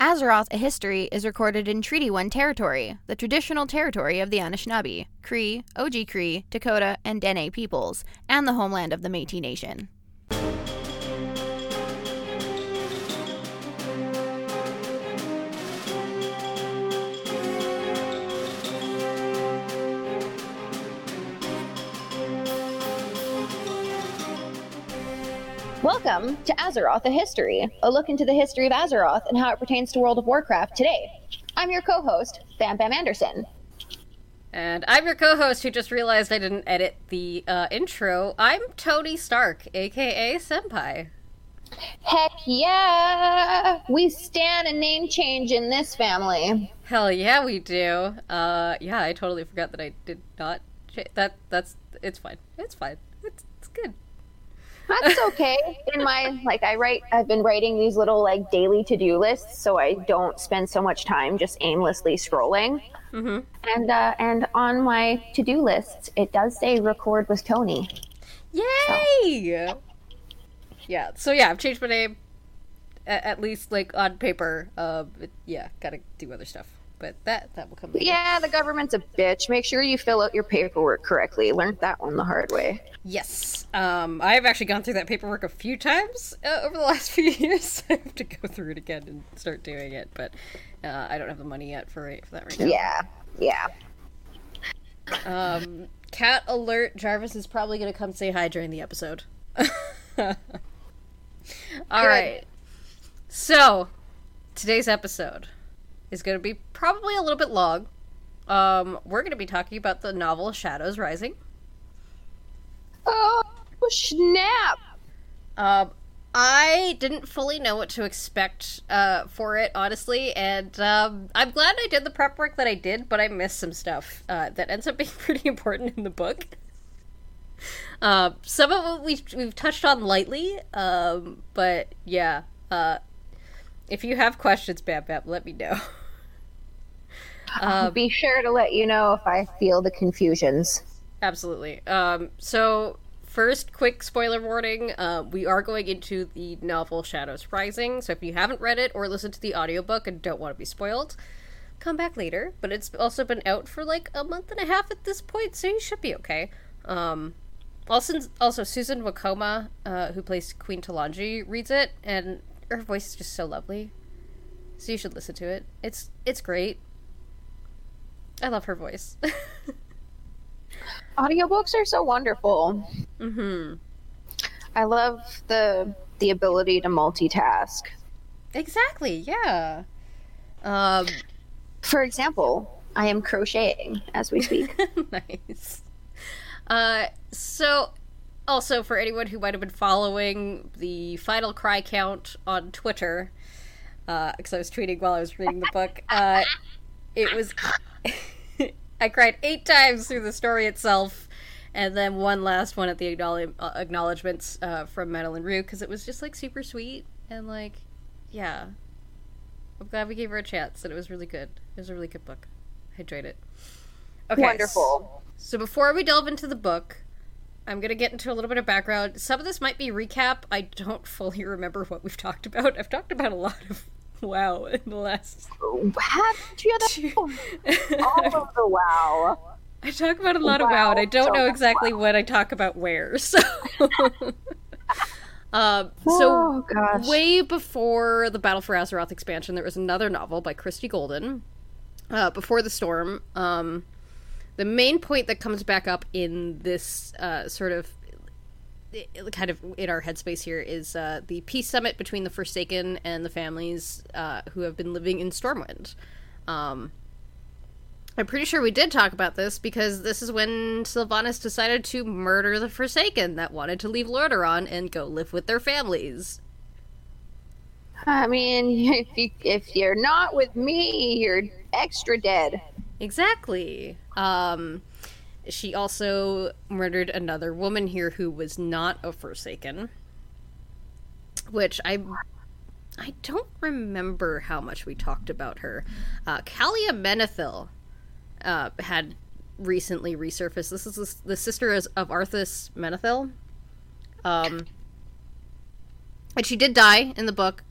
Azeroth, a history, is recorded in Treaty 1 territory, the traditional territory of the Anishinaabe, Cree, Oji-Cree, Dakota, and Dene peoples, and the homeland of the Métis Nation. Welcome to Azeroth, a history, a look into the history of Azeroth and how it pertains to World of Warcraft today. I'm your co-host, Bam Bam Anderson. And I'm your co-host who just realized I didn't edit the uh, intro. I'm Tony Stark, aka Senpai. Heck yeah! We stand a name change in this family. Hell yeah, we do. Uh, yeah, I totally forgot that I did not. Cha- that that's it's fine. It's fine. It's it's good. That's okay. In my like, I write. I've been writing these little like daily to do lists, so I don't spend so much time just aimlessly scrolling. Mm-hmm. And uh, and on my to do lists, it does say record with Tony. Yay! Yeah. So yeah, I've changed my name. A- at least like on paper. Uh, but yeah, gotta do other stuff. But that that will come. later. Yeah, the government's a bitch. Make sure you fill out your paperwork correctly. Learned that one the hard way. Yes. Um, I've actually gone through that paperwork a few times uh, over the last few years. I have to go through it again and start doing it, but uh, I don't have the money yet for, for that right now. Yeah, yeah. Um, cat alert! Jarvis is probably going to come say hi during the episode. All right. So, today's episode is going to be probably a little bit long. Um, we're going to be talking about the novel Shadows Rising. Oh snap! Um, I didn't fully know what to expect uh, for it, honestly, and um, I'm glad I did the prep work that I did, but I missed some stuff uh, that ends up being pretty important in the book. Uh, some of it we've, we've touched on lightly, um, but yeah. Uh, if you have questions, Bam Bam, let me know. I'll be sure to let you know if I feel the confusions. Absolutely. Um, so, first, quick spoiler warning. Uh, we are going into the novel Shadows Rising. So, if you haven't read it or listened to the audiobook and don't want to be spoiled, come back later. But it's also been out for like a month and a half at this point, so you should be okay. Um, also, also Susan Wokoma, uh, who plays Queen Talanji, reads it, and her voice is just so lovely. So you should listen to it. It's it's great. I love her voice. Audiobooks are so wonderful. mm-hmm. I love the the ability to multitask. Exactly, yeah. Um, For example, I am crocheting as we speak. nice. Uh, so, also for anyone who might have been following the final cry count on Twitter, because I was tweeting while I was reading the book, uh, it was. I cried eight times through the story itself, and then one last one at the acknowledge- uh, acknowledgments uh, from Madeleine Roux, because it was just like super sweet and like, yeah. I'm glad we gave her a chance, and it was really good. It was a really good book. I enjoyed it. Okay, Wonderful. so before we delve into the book, I'm gonna get into a little bit of background. Some of this might be recap. I don't fully remember what we've talked about. I've talked about a lot of WoW in the last. Haven't you done all of the wow? I talk about a lot of WoW, and I don't so know exactly what I talk about where. So, um, so oh gosh. way before the Battle for Azeroth expansion, there was another novel by Christie Golden, uh, Before the Storm. Um, the main point that comes back up in this uh, sort of kind of in our headspace here is uh, the peace summit between the Forsaken and the families uh, who have been living in Stormwind. Um, I'm pretty sure we did talk about this because this is when Sylvanas decided to murder the Forsaken that wanted to leave Lordaeron and go live with their families. I mean, if you if you're not with me, you're extra dead. Exactly. Um, she also murdered another woman here who was not a Forsaken, which I I don't remember how much we talked about her. Uh, Kalia Menethil uh, had recently resurfaced. This is the, the sister of Arthas Menethil. Um, and she did die in the book.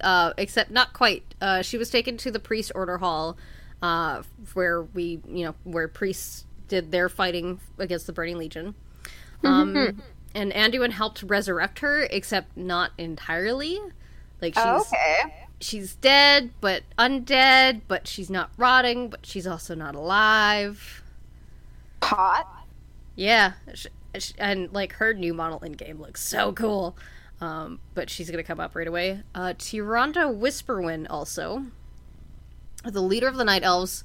uh, except not quite. Uh, she was taken to the priest order hall, uh, where we, you know, where priests did their fighting against the Burning Legion. Um, Mm-hmm. And Anduin helped resurrect her, except not entirely. Like she's Oh, okay. she's dead, but undead, but she's not rotting, but she's also not alive. Hot. Yeah, sh- sh- and like her new model in game looks so cool. Um, but she's gonna come up right away. Uh, Tyrande Whisperwind also, the leader of the Night Elves.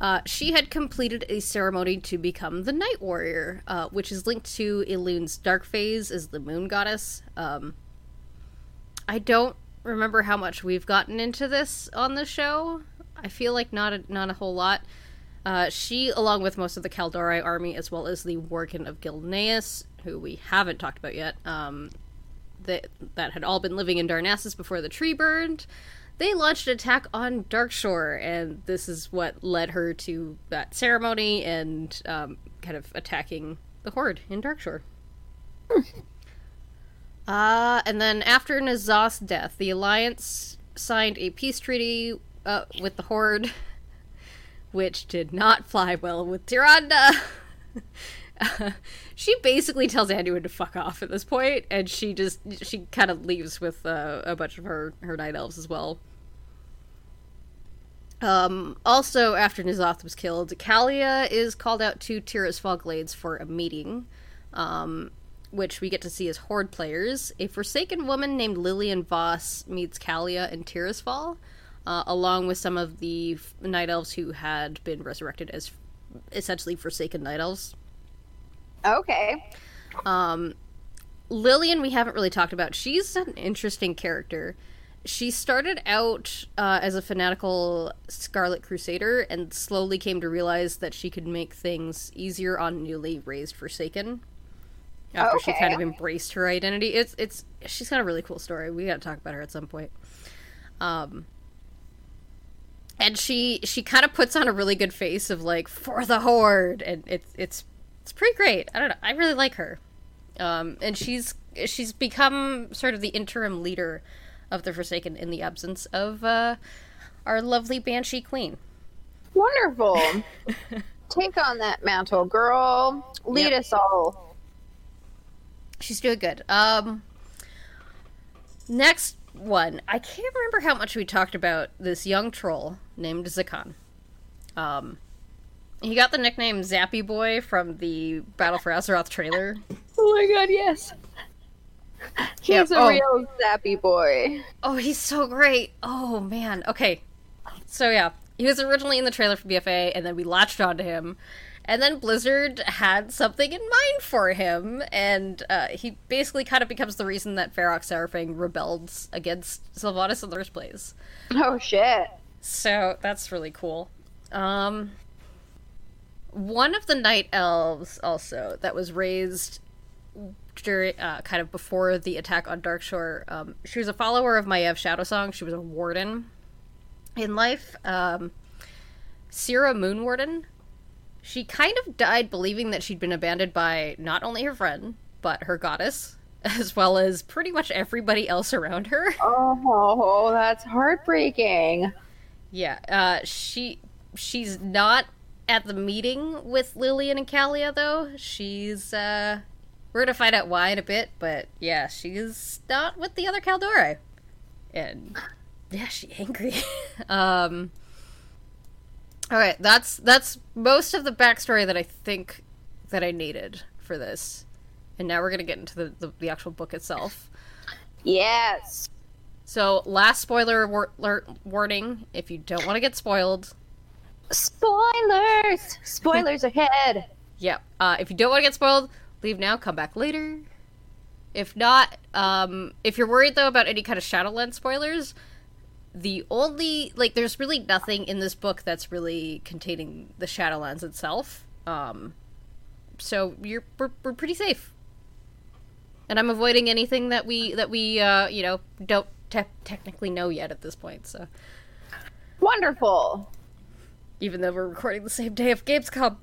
Uh, she had completed a ceremony to become the Night Warrior, uh, which is linked to Elune's dark phase as the Moon Goddess. Um, I don't remember how much we've gotten into this on the show. I feel like not a, not a whole lot. Uh, she, along with most of the Kaldorei army, as well as the Worgen of Gilneas, who we haven't talked about yet, um, that that had all been living in Darnassus before the tree burned, they launched an attack on Darkshore, and this is what led her to that ceremony and um, kind of attacking the Horde in Darkshore. Uh, and then after N'Zoth's death, the Alliance signed a peace treaty uh, with the Horde, which did not fly well with Tyrande. she basically tells Anduin to fuck off at this point, and she just she kind of leaves with uh, a bunch of her her night elves as well. Um, also, after N'Zoth was killed, Kalia is called out to Tirisfal Glades for a meeting. Um, which we get to see as Horde players. A Forsaken woman named Lillian Voss meets Kalia and Tirisfal, uh, along with some of the Night Elves who had been resurrected as essentially Forsaken Night Elves. Okay. Um, Lillian, we haven't really talked about. She's an interesting character. She started out uh, as a fanatical Scarlet Crusader and slowly came to realize that she could make things easier on newly raised Forsaken. After she kind of embraced her identity, it's it's she's got a really cool story. We got to talk about her at some point. Um, and she she kind of puts on a really good face of like for the horde, and it's it's it's pretty great. I don't know. I really like her. Um, and she's she's become sort of the interim leader of the Forsaken in the absence of uh, our lovely Banshee Queen. Wonderful. Take on that mantle, girl. Lead Yep. us all. She's doing good. Um, next one, I can't remember how much we talked about this young troll named Zakan. Um, he got the nickname Zappy Boy from the Battle for Azeroth trailer. Oh my god, yes. He's Yep. a Oh. real zappy boy. Oh, he's so great. Oh man. Okay. So yeah, he was originally in the trailer for BFA, and then we latched onto him. And then Blizzard had something in mind for him, and uh, he basically kind of becomes the reason that Varok Saurfang rebelled against Sylvanas in the first place. Oh shit. So that's really cool. Um, one of the night elves also that was raised during uh, kind of before the attack on Darkshore. Um, she was a follower of Maiev Shadowsong. She was a warden in life. Um, Sira Moonwarden. She kind of died believing that she'd been abandoned by not only her friend but her goddess, as well as pretty much everybody else around her. Oh, that's heartbreaking. Yeah, uh, she she's not at the meeting with Lillian and Kalia though. She's uh, we're gonna find out why in a bit, but yeah, she's not with the other Kaldorei, and yeah, she angry. um, all right, that's that's most of the backstory that I think that I needed for this, and now we're gonna get into the the, the actual book itself. Yes. So, last spoiler war- alert warning: if you don't want to get spoiled, Spoilers! Spoilers ahead. Yeah. Uh, if you don't want to get spoiled, leave now. Come back later. If not, um, if you're worried though about any kind of Shadowlands spoilers, the only like there's really nothing in this book that's really containing the Shadowlands itself. Um, so you're we're, we're pretty safe. And I'm avoiding anything that we that we uh, you know don't te- technically know yet at this point. So Wonderful. Even though we're recording the same day of Gamescom,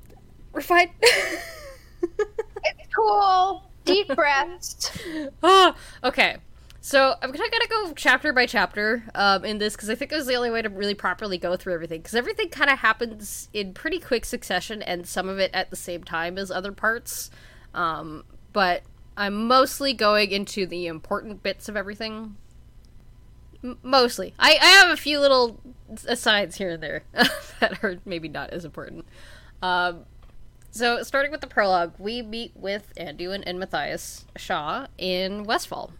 we're fine. It's cool. Deep breaths. oh, okay. So I'm gonna gotta go chapter by chapter um, in this because I think it was the only way to really properly go through everything because everything kind of happens in pretty quick succession and some of it at the same time as other parts. Um, but I'm mostly going into the important bits of everything. Mostly, I, I have a few little asides here and there that are maybe not as important. Um, so starting with the prologue, we meet with Anduin and Matthias Shaw in Westfall.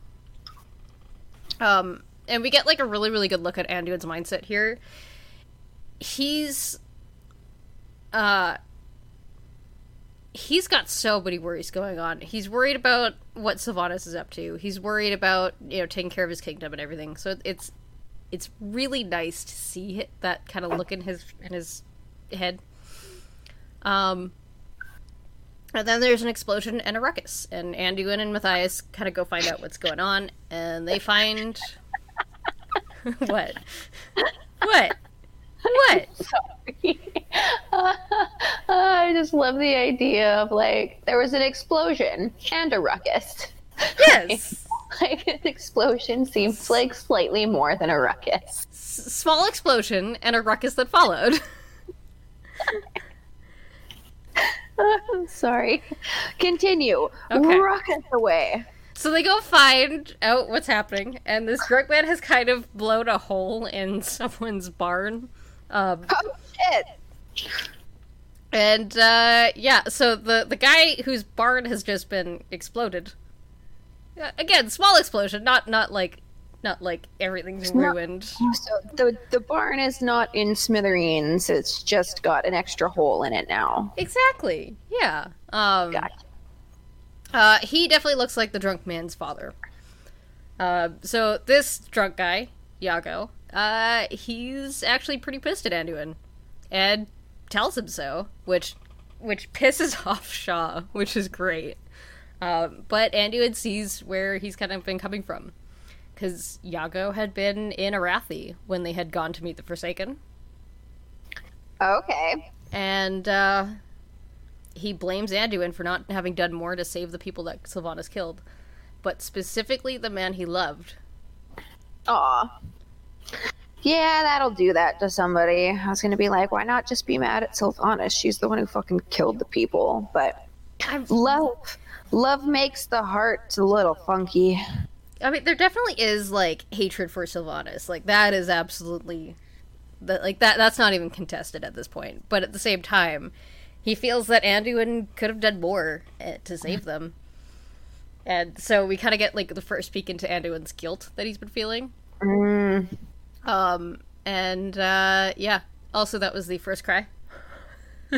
Um, and we get like a really, really good look at Anduin's mindset here. He's, uh, he's got so many worries going on. He's worried about what Sylvanas is up to. He's worried about you know taking care of his kingdom and everything. So it's it's really nice to see that kind of look in his in his head. Um, and then there's an explosion and a ruckus, and Anduin and Matthias kind of go find out what's going on, and they find what, what, what? Sorry. I just love the idea of like there was an explosion and a ruckus. Yes, Like an explosion seems like slightly more than a ruckus. S- small explosion and a ruckus that followed. I'm sorry. Continue. Okay. Ruckus away. So they go find out what's happening, and this drunk man has kind of blown a hole in someone's barn. Um, Oh shit. and uh, yeah, so the the guy whose barn has just been exploded. Uh, again, small explosion, not not like not like everything's not- ruined. So the the barn is not in smithereens. It's just got an extra hole in it now. Exactly. Yeah. Um, Gotcha. Uh, he definitely looks like the drunk man's father. Uh, so this drunk guy, Yago, uh, he's actually pretty pissed at Anduin, and tells him so, which which pisses off Shaw, which is great. Um, but Anduin sees where he's kind of been coming from, because Yago had been in Arathi when they had gone to meet the Forsaken, Okay. and uh, he blames Anduin for not having done more to save the people that Sylvanas killed, but specifically the man he loved. Aw. Yeah, that'll do that to somebody. I was gonna be like, why not just be mad at Sylvanas? She's the one who fucking killed the people. But I'm, love, love makes the heart a little funky. I mean, there definitely is like hatred for Sylvanas. Like that is absolutely that. Like that. That's not even contested at this point. But at the same time, he feels that Anduin could have done more eh, to save them. And so we kind of get like the first peek into Anduin's guilt that he's been feeling. Mm. Um, and uh, yeah, also that was the first cry.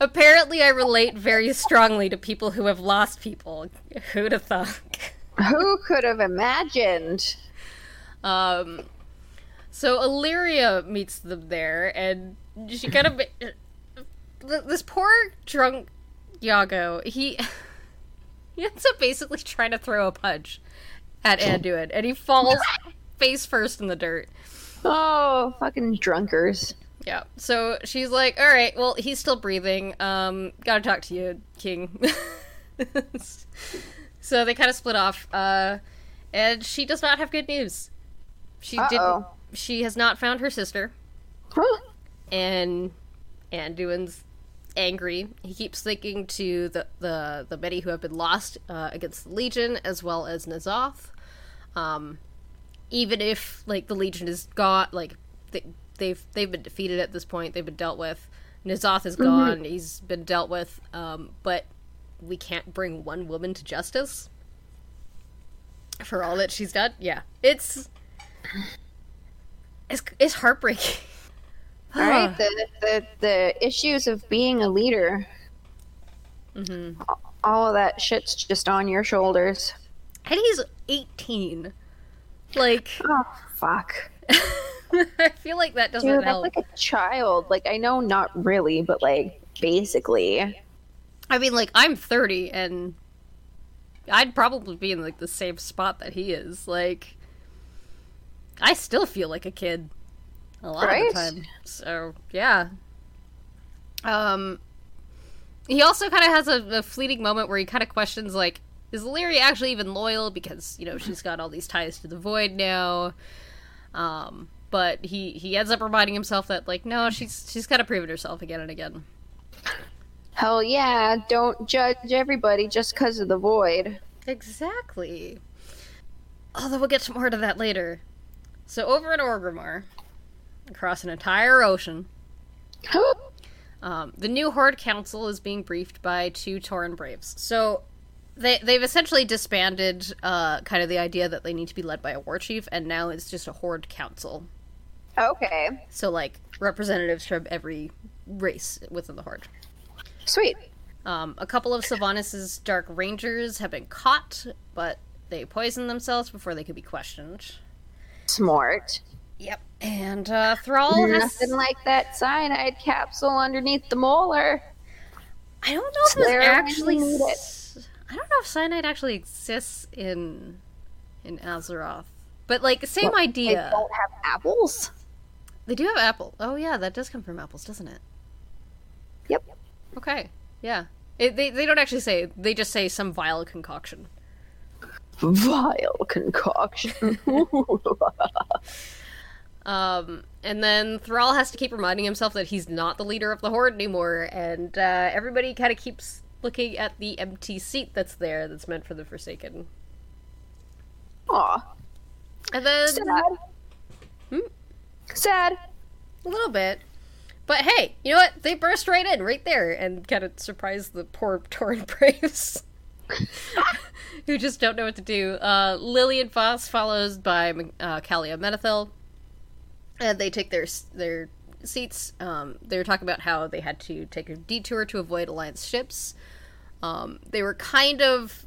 Apparently, I relate very strongly to people who have lost people. Who'd have thought? Who could have imagined? Um, so Alleria meets them there, and she kind of this poor drunk Yago. He he ends up basically trying to throw a punch at Anduin, and he falls face first in the dirt. Oh, fucking drunkers. Yeah. So she's like, "All right, well, he's still breathing. Um, gotta talk to you, King." so they kind of split off. Uh, and she does not have good news. She didn't. She has not found her sister, Huh? and Anduin's angry. He keeps thinking to the the the many who have been lost uh, against the Legion, as well as N'Zoth. Um, even if like the Legion is got like they, they've they've been defeated at this point. They've been dealt with. N'Zoth is gone. He's been dealt with. Um, but we can't bring one woman to justice for all that she's done. Yeah, it's it's it's heartbreaking. All right, the, the the issues of being a leader. hmm All of that shit's just on your shoulders. And he's 18. Like, Oh fuck, I feel like that doesn't dude, that's help. like a child. Like I know, not really, but like basically. I mean, like, I'm 30 and I'd probably be in, like, the same spot that he is. Like, I still feel like a kid a lot Right? of the time. So, yeah. Um, he also kind of has a, a fleeting moment where he kind of questions, like, is Alleria actually even loyal because you know she's got all these ties to the void now? Um, but he he ends up reminding himself that like no, she's she's got to prove it herself again and again. Hell yeah! Don't judge everybody just because of the void. Exactly. Although we'll get more to that later. So over in Orgrimmar, across an entire ocean, um, the new Horde Council is being briefed by two Tauren Braves. So they they've essentially disbanded uh, kind of the idea that they need to be led by a war chief, and now it's just a Horde Council. okay, So like representatives from every race within the Horde. sweet. Um, a couple of Sylvanas' Dark Rangers have been caught, but they poisoned themselves before they could be questioned. Smart. Yep. And uh, Thrall has. Nothing like that cyanide capsule underneath the molar. I don't know if this There when actually. need it. I don't know if cyanide actually exists in in Azeroth, but like same They idea. don't have apples. They do have apple. Oh yeah, that does come from apples, doesn't it? Yep. Okay. Yeah. It, they they don't actually say. They just say some vile concoction. Vile concoction. Um, and then Thrall has to keep reminding himself that he's not the leader of the Horde anymore, and uh, everybody kind of keeps looking at the empty seat that's there that's meant for the Forsaken. Aw, And then sad. Hmm? Sad. a little bit. But hey, you know what? They burst right in, right there, and kind of surprise the poor Tauren Braves. Who just don't know what to do. Uh, Lillian Voss follows by uh, Kalia Menethil. And they take their their seats. Um, they were talking about how they had to take a detour to avoid Alliance ships. Um, they were kind of,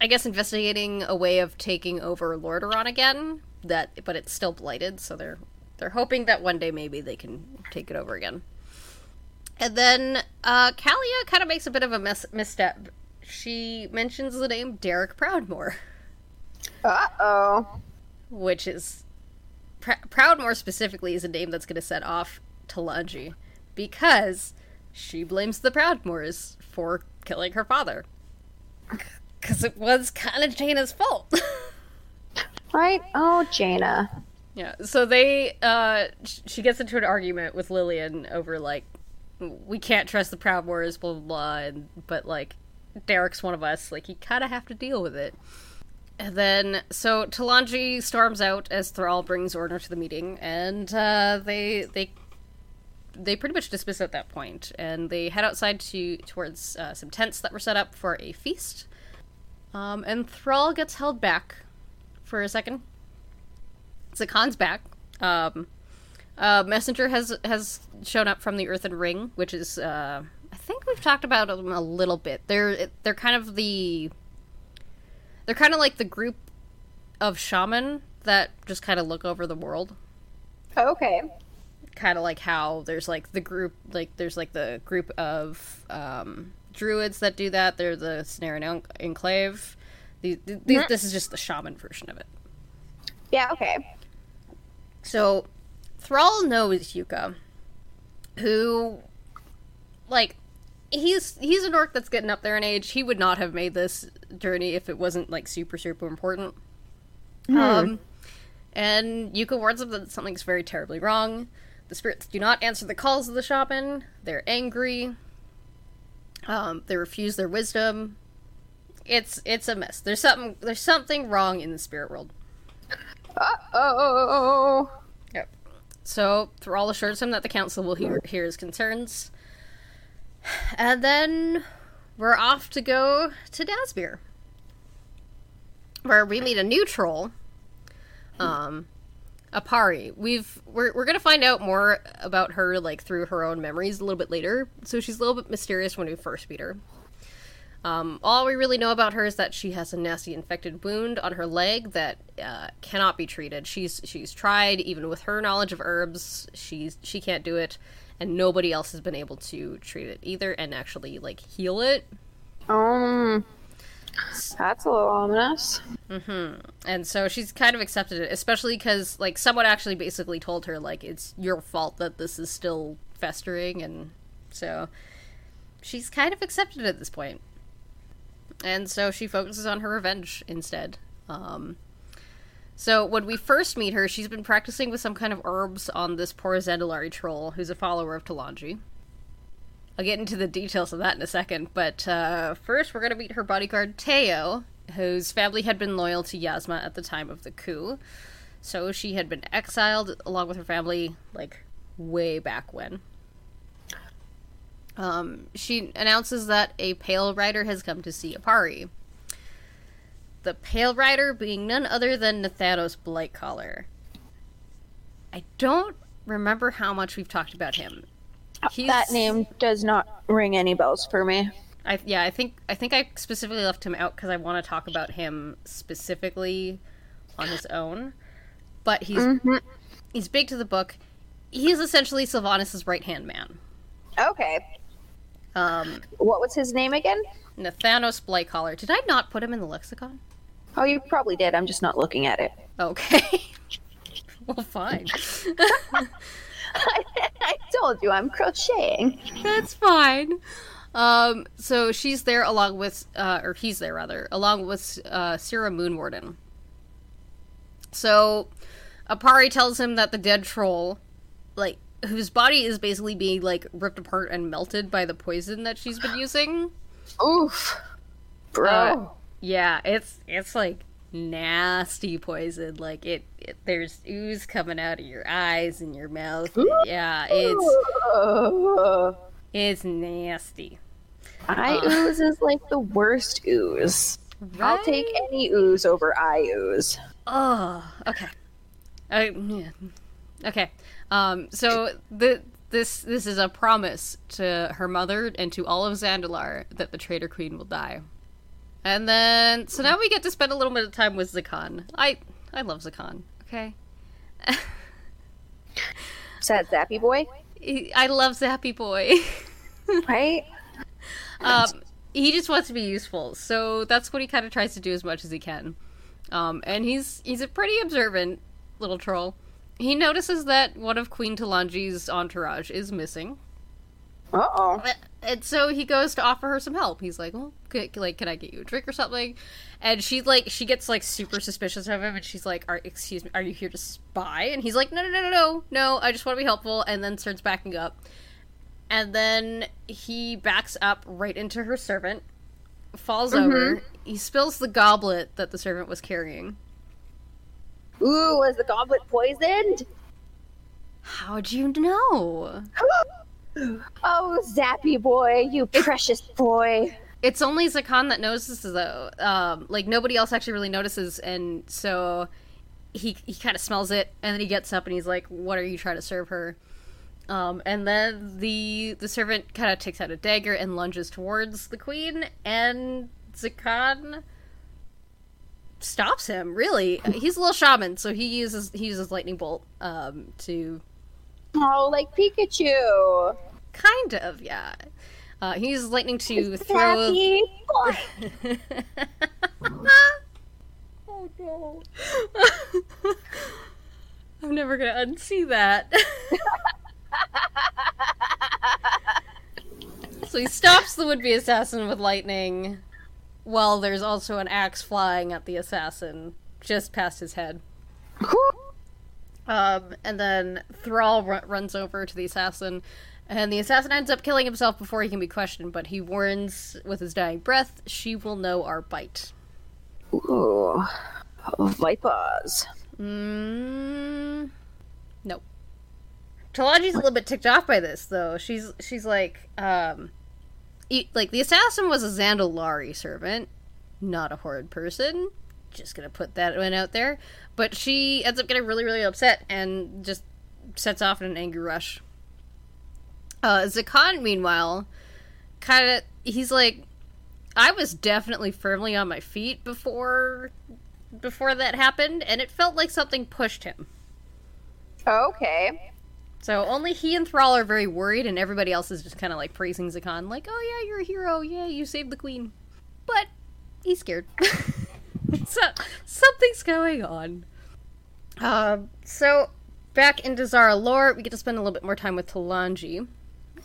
I guess, investigating a way of taking over Lordaeron again. That, but it's still blighted, so they're they're hoping that one day maybe they can take it over again. And then uh, Kalia kind of makes a bit of a mis- misstep. She mentions the name Derek Proudmoore, Uh oh. which is Pr- Proudmoore specifically is a name that's going to set off Talanji because she blames the Proudmoores for killing her father. Because it was kind of Jaina's fault. Right? Oh, Jaina. Yeah, so they, uh, she gets into an argument with Lillian over, like, we can't trust the Proudmoores, blah, blah, blah, and, but, like, Derek's one of us, like, you kind of have to deal with it. And then, so Talanji storms out as Thrall brings order to the meeting, and, uh, they, they, they pretty much dismiss at that point, and they head outside to, towards, uh, some tents that were set up for a feast. Um, and Thrall gets held back for a second. Zakan's back. Um, uh, Messenger has has shown up from the Earthen Ring, which is uh, I think we've talked about them a little bit. They're they're kind of the they're kind of like the group of shaman that just kind of look over the world. Okay. Kind of like how there's like the group like there's like the group of um, druids that do that. They're the Cenarion Enclave. The, the, the- This is just the shaman version of it. Yeah, okay. So, Thrall knows Yuka, who, like, he's he's an orc that's getting up there in age. He would not have made this journey if it wasn't like super super important. Um, and Yuka warns them that something's very terribly wrong. The spirits do not answer the calls of the shaman. They're angry. Um, they refuse their wisdom. It's it's a mess. There's something there's something wrong in the spirit world. Uh oh. Yep. So Thrall assures him that the council will hear, hear his concerns. And then we're off to go to Nazmir. Where we meet a new troll. Um Apari. We've we're we're gonna find out more about her like through her own memories a little bit later. So she's a little bit mysterious when we first meet her. Um, all we really know about her is that she has a nasty infected wound on her leg that uh, cannot be treated. She's she's tried, even with her knowledge of herbs, she's she can't do it, and nobody else has been able to treat it either and actually like heal it. Um, that's a little ominous. And so she's kind of accepted it, especially because like someone actually basically told her like it's your fault that this is still festering, and so she's kind of accepted at this point. and so she focuses on her revenge instead. Um, so when we first meet her, she's been practicing with some kind of herbs on this poor Zandalari troll, who's a follower of Talanji. I'll get into the details of that in a second, but uh, first we're going to meet her bodyguard Teo, whose family had been loyal to Yazma at the time of the coup. So she had been exiled along with her family, like, way back when. Um, she announces that a Pale Rider has come to see Apari. The Pale Rider being none other than Nathanos Blightcaller. I don't remember how much we've talked about him. He's, That name does not ring any bells for me. I yeah, I think I think I specifically left him out because I want to talk about him specifically on his own. But he's he's big to the book. He's essentially Sylvanas' right hand man. Okay. Um, What was his name again? Nathanos Blightcaller. Did I not put him in the lexicon? Oh, you probably did. I'm just not looking at it. Okay. well, fine. I told you I'm crocheting. That's fine. Um, so she's there along with, uh, or he's there rather, along with uh, Sira Moonwarden. So Apari tells him that the dead troll, like, whose body is basically being, like, ripped apart and melted by the poison that she's been using. Oof. Bro. Uh, Yeah, it's, it's like, nasty poison. Like, it, it there's ooze coming out of your eyes and your mouth. Yeah, it's, it's nasty. eye Uh. ooze is like the worst ooze. I'll take any ooze over eye ooze. Oh, okay. Uh, yeah. Okay. Um. So the this this is a promise to her mother and to all of Zandalar that the Traitor Queen will die. And then so now we get to spend a little bit of time with Zakan. I I love Zakan. Okay. Sad zappy boy, I love Zappy Boy. right? um, he just wants to be useful, so that's what he kind of tries to do as much as he can. Um, and he's he's a pretty observant little troll. He notices that one of Queen Talanji's entourage is missing, Uh oh. and so he goes to offer her some help. He's like, "Well, c- like, can I get you a drink or something?" And she like she gets like super suspicious of him, and she's like, are, "Excuse me, are you here to spy?" And he's like, "No, no, no, no, no, no. I just want to be helpful." And then starts backing up, and then he backs up right into her servant, falls over. He spills the goblet that the servant was carrying. Ooh, was the goblet poisoned? How'd you know? Oh, zappy boy, you precious boy. It's only Zakan that notices though. Um, like nobody else actually really notices, and so he he kind of smells it, and then he gets up and he's like, "What are you trying to serve her?" Um, and then the the servant kind of takes out a dagger and lunges towards the queen, and Zakan stops him. Really, he's a little shaman, so he uses he uses lightning bolt um, to Oh, like Pikachu. kind of yeah. Uh, he uses lightning to throw. Oh no. I'm never gonna unsee that. so he stops the would be assassin with lightning, while there's also an axe flying at the assassin just past his head. Um, and then Thrall ru- runs over to the assassin, and the assassin ends up killing himself before he can be questioned, but he warns with his dying breath, she will know our bite. Ooh. Vipers. Mm, no. Talanji's a little bit ticked off by this, though. She's she's like, um, e- like the assassin was a Zandalari servant, not a horrid person. Just gonna put that one out there. But she ends up getting really, really upset and just sets off in an angry rush. Uh, Zakan, meanwhile, kind of he's like, I was definitely firmly on my feet before before that happened, and it felt like something pushed him. Okay. So only he and Thrall are very worried, and everybody else is just kind of like praising Zakan, like, "Oh yeah, you're a hero. Yeah, you saved the queen." But he's scared. so something's going on. Um. So back into Zandalar, we get to spend a little bit more time with Talanji.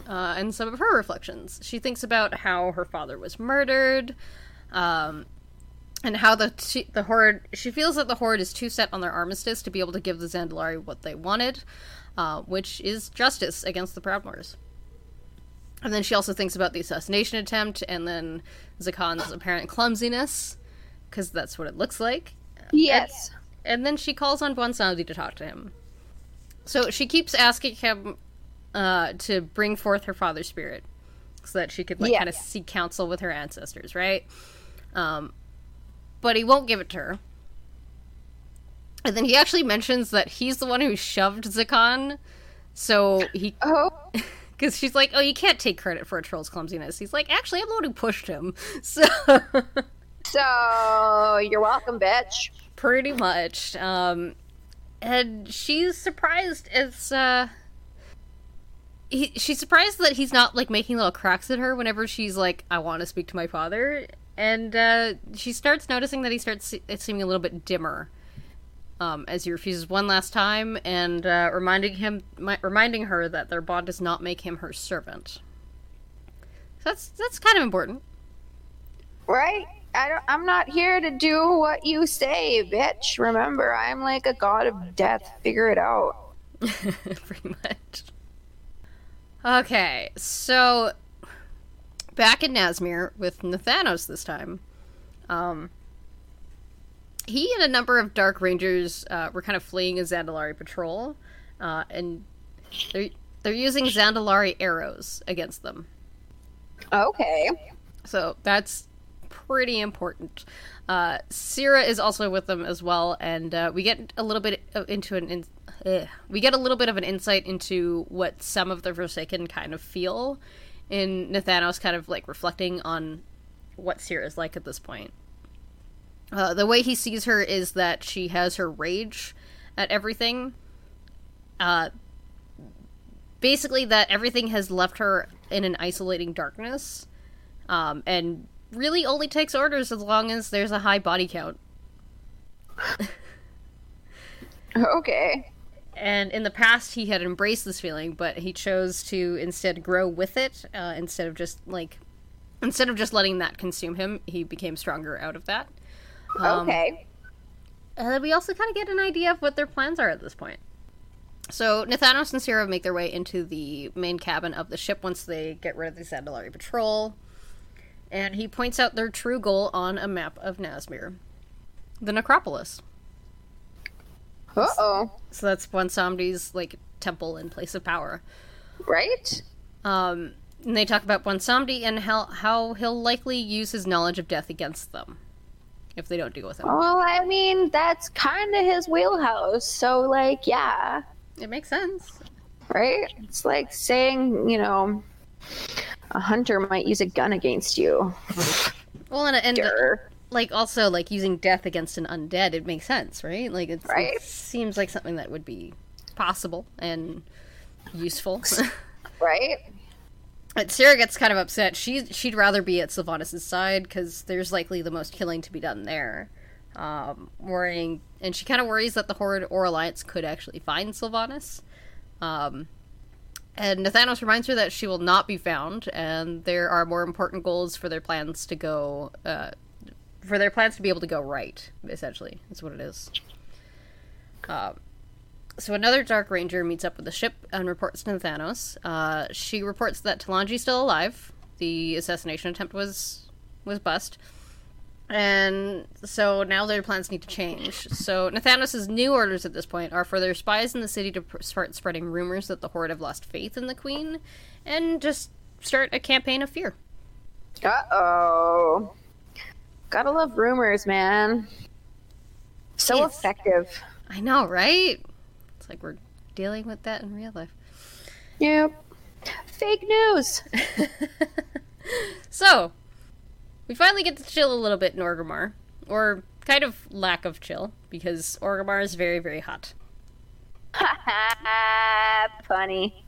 Uh, and some of her reflections. She thinks about how her father was murdered, Um, and how the t- the horde she feels that the horde is too set on their armistice to be able to give the Zandalari what they wanted, uh, which is justice against the Proudmoores. And then she also thinks about the assassination attempt and then Zakan's apparent clumsiness, because that's what it looks like. Yes. And then she calls on Bwonsamdi to talk to him. So she keeps asking him uh, to bring forth her father's spirit so that she could like Yeah. kind of seek counsel with her ancestors, right? Um, but he won't give it to her. And then he actually mentions that he's the one who shoved Zakan. So he, Oh, because she's like, "Oh, you can't take credit for a troll's clumsiness." He's like, "Actually, I'm the one who pushed him." So so you're welcome, bitch. pretty much. Um, and she's surprised it's uh. He, she's surprised that he's not like making little cracks at her whenever she's like, "I want to speak to my father," and uh, she starts noticing that he starts se- seeming a little bit dimmer um, as he refuses one last time and uh, reminding him, mi- reminding her that their bond does not make him her servant. So that's that's kind of important. Right? I don't, I'm not here to do what you say, bitch. Remember, I'm like a god of death. Figure it out. Pretty much. Okay, so back in Nazmir with Nathanos this time. Um, he and a number of Dark Rangers uh, were kind of fleeing a Zandalari patrol, uh, and they're they're using Zandalari arrows against them. Okay. So that's pretty important. Uh, Sira is also with them as well, and uh, we get a little bit into an in- eh, we get a little bit of an insight into what some of the Forsaken kind of feel in Nathanos, kind of like reflecting on what Sira is like at this point. Uh, the way he sees her is that she has her rage at everything. Uh, basically, that everything has left her in an isolating darkness um, and really only takes orders as long as there's a high body count. Okay. And in the past, he had embraced this feeling, but he chose to instead grow with it uh, instead of just like instead of just letting that consume him. He became stronger out of that. Um, Okay. And then we also kind of get an idea of what their plans are at this point. So Nathanos and Sira make their way into the main cabin of the ship once they get rid of the Zandalari patrol. And he points out their true goal on a map of Nazmir. The Necropolis. Uh oh. So that's Bwonsamdi's like temple and place of power. Right? Um, and they talk about Bwonsamdi and how how he'll likely use his knowledge of death against them if they don't deal with him. Well, I mean, that's kind of his wheelhouse. So, like, yeah. It makes sense. Right? It's like saying, you know, a hunter might use a gun against you. Well, and, and like also like using death against an undead, it makes sense, right? Like it's, Right. it seems like something that would be possible and useful. Right? but Sira gets kind of upset. She she'd rather be at Sylvanas' side because there's likely the most killing to be done there. Um, worrying, and she kind of worries that the Horde or Alliance could actually find Sylvanas. Um, and Nathanos reminds her that she will not be found, and there are more important goals for their plans to go, uh, for their plans to be able to go right. Essentially, is what it is. Um, so another Dark Ranger meets up with the ship and reports to Nathanos. Uh, she reports that Talanji's still alive. The assassination attempt was was bust. And so now their plans need to change. So Nathanos' new orders at this point are for their spies in the city to pr- start spreading rumors that the Horde have lost faith in the Queen, and just start a campaign of fear. Uh oh. Gotta love rumors, man. So Yes. effective. I know, right? It's like we're dealing with that in real life. Yep. Fake news. So, we finally get to chill a little bit in Orgrimmar. Or kind of lack of chill, because Orgrimmar is very, very hot. Funny.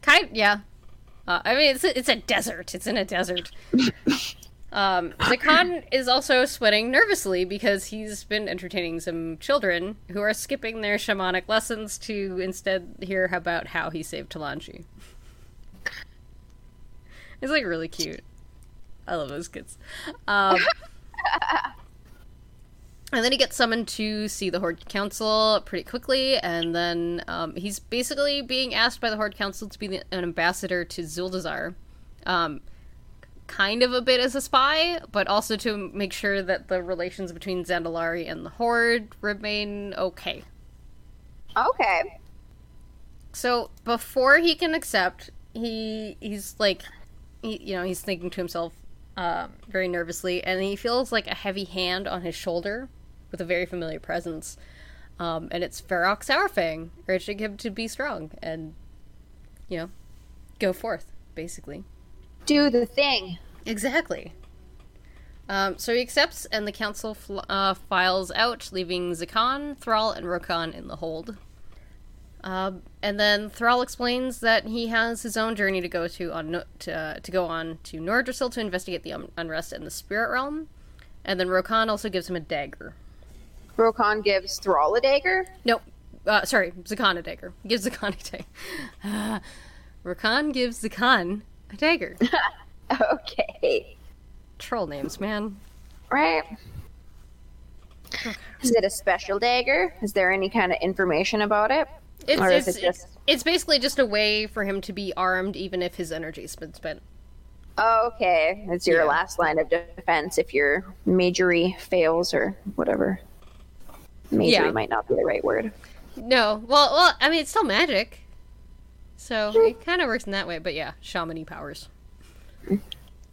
Kind yeah. Uh, I mean, it's a, it's a desert. It's in a desert. um, Zakan is also sweating nervously because he's been entertaining some children who are skipping their shamanic lessons to instead hear about how he saved Talanji. It's like really cute. I love those kids. Um, and then he gets summoned to see the Horde Council pretty quickly, and then um, he's basically being asked by the Horde Council to be the, an ambassador to Zuldazar. Um, kind of a bit as a spy, but also to make sure that the relations between Zandalari and the Horde remain okay. Okay. So before he can accept, he he's like, he, you know, he's thinking to himself um, very nervously, and he feels like a heavy hand on his shoulder with a very familiar presence. Um, and it's Varok Saurfang urging him to be strong and, you know, go forth, basically. Do the thing. Exactly. Um, so he accepts, and the council fl- uh, files out, leaving Zakan, Thrall, and Rokan in the hold. Um, and then Thrall explains that he has his own journey to go to on no- to, uh, to go on to Nordrassil to investigate the un- unrest in the spirit realm. And then Rokan also gives him a dagger. Rokan gives Thrall a dagger. Nope. Uh, sorry, Zakan a dagger. Gives Zakan a dagger. Uh, Rokan gives Zakan a dagger. Okay. Troll names, man. Right. Is it a special dagger? Is there any kind of information about it? It's, Or is it's, it just- it's basically just a way for him to be armed even if his energy's been spent. Okay, it's your Yeah. last line of defense if your majory fails or whatever. Majory Yeah. might not be the right word. No, well, well, I mean, it's still magic. So it kind of works in that way, but yeah, shamany powers. Mm.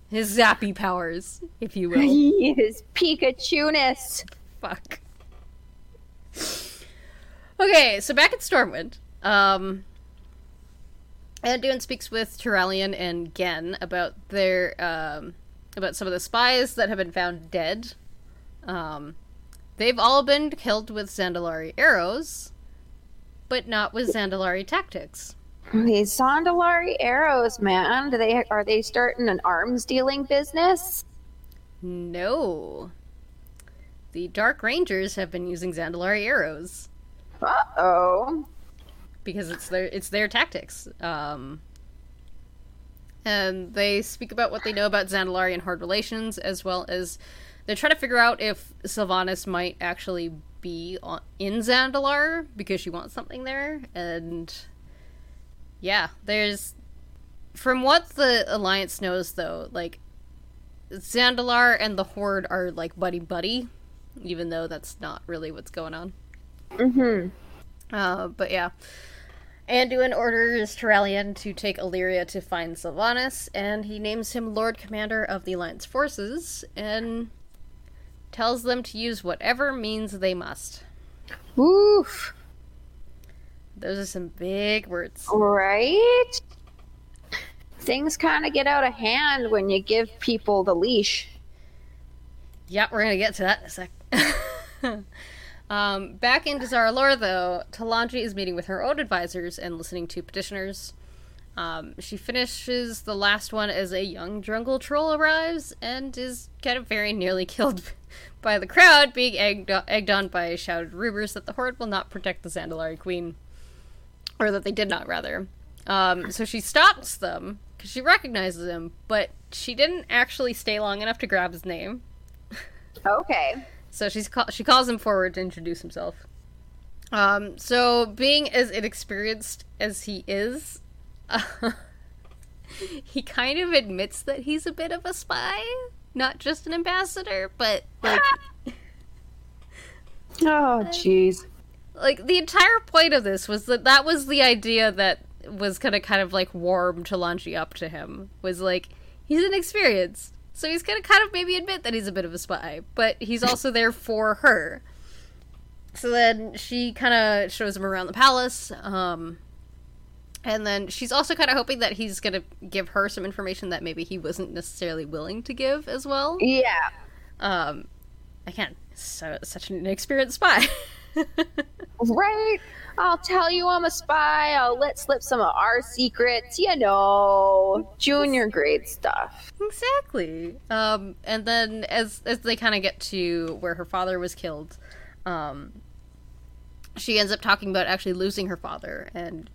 His zappy powers, if you will. His Pikachu-ness. Fuck. Okay, so back at Stormwind, um, Anduin speaks with Turalyon and Genn about their um, about some of the spies that have been found dead. Um, they've all been killed with Zandalari arrows, but not with Zandalari tactics. These Zandalari arrows, man. Do they are they starting an arms dealing business? No. The Dark Rangers have been using Zandalari arrows. Uh oh. because it's their it's their tactics. Um, and they speak about what they know about Zandalari and Horde relations, as well as they try to figure out if Sylvanas might actually be on, in Zandalar because she wants something there. And yeah, there's from what the Alliance knows, though, like Zandalar and the Horde are like buddy buddy, even though that's not really what's going on. Mm-hmm. Uh, but yeah. Anduin orders Turalyon to take Alleria to find Sylvanas, and he names him Lord Commander of the Alliance forces, and tells them to use whatever means they must. Oof. Those are some big words. Right? Things kind of get out of hand when you give people the leash. Yeah, we're gonna get to that in a sec. um, back in Dazar'alor, though, Talanji is meeting with her own advisors and listening to petitioners. Um, she finishes the last one as a young jungle troll arrives and is kind of very nearly killed by the crowd, being egged, egged on by shouted rumors that the Horde will not protect the Zandalari Queen. Or that they did not, rather. Um, so she stops them, because she recognizes him, but she didn't actually stay long enough to grab his name. Okay. So she's call- she calls him forward to introduce himself. Um, so being as inexperienced as he is, he kind of admits that he's a bit of a spy, not just an ambassador, but like Oh, jeez. like the entire point of this was that that was the idea that was gonna kind of like warm Talanji up to him was like he's inexperienced, so he's gonna kind of maybe admit that he's a bit of a spy, but he's also there for her. So then she kind of shows him around the palace, um, and then she's also kind of hoping that he's gonna give her some information that maybe he wasn't necessarily willing to give as well. Yeah. Um, again, so such an inexperienced spy. Right? I'll tell you I'm a spy. I'll let slip some of our secrets. You know, junior grade stuff. Exactly. Um, and then as as they kind of get to where her father was killed, um, she ends up talking about actually losing her father, and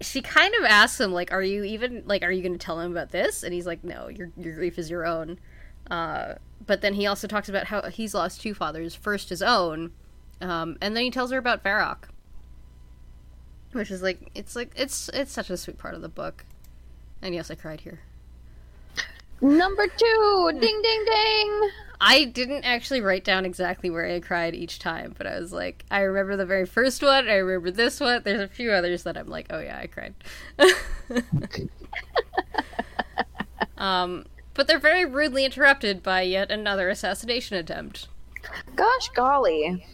she kind of asks him like, "Are you even like, are you going to tell him about this?" And he's like, "No, your your grief is your own." Uh, but then he also talks about how he's lost two fathers, first his own, um, and then he tells her about Varok, which is like it's like it's it's such a sweet part of the book. And yes, I cried here. Number two, ding ding ding. I didn't actually write down exactly where I cried each time, but I was like, I remember the very first one. I remember this one. There's a few others that I'm like, oh yeah, I cried. um, but they're very rudely interrupted by yet another assassination attempt. Gosh golly.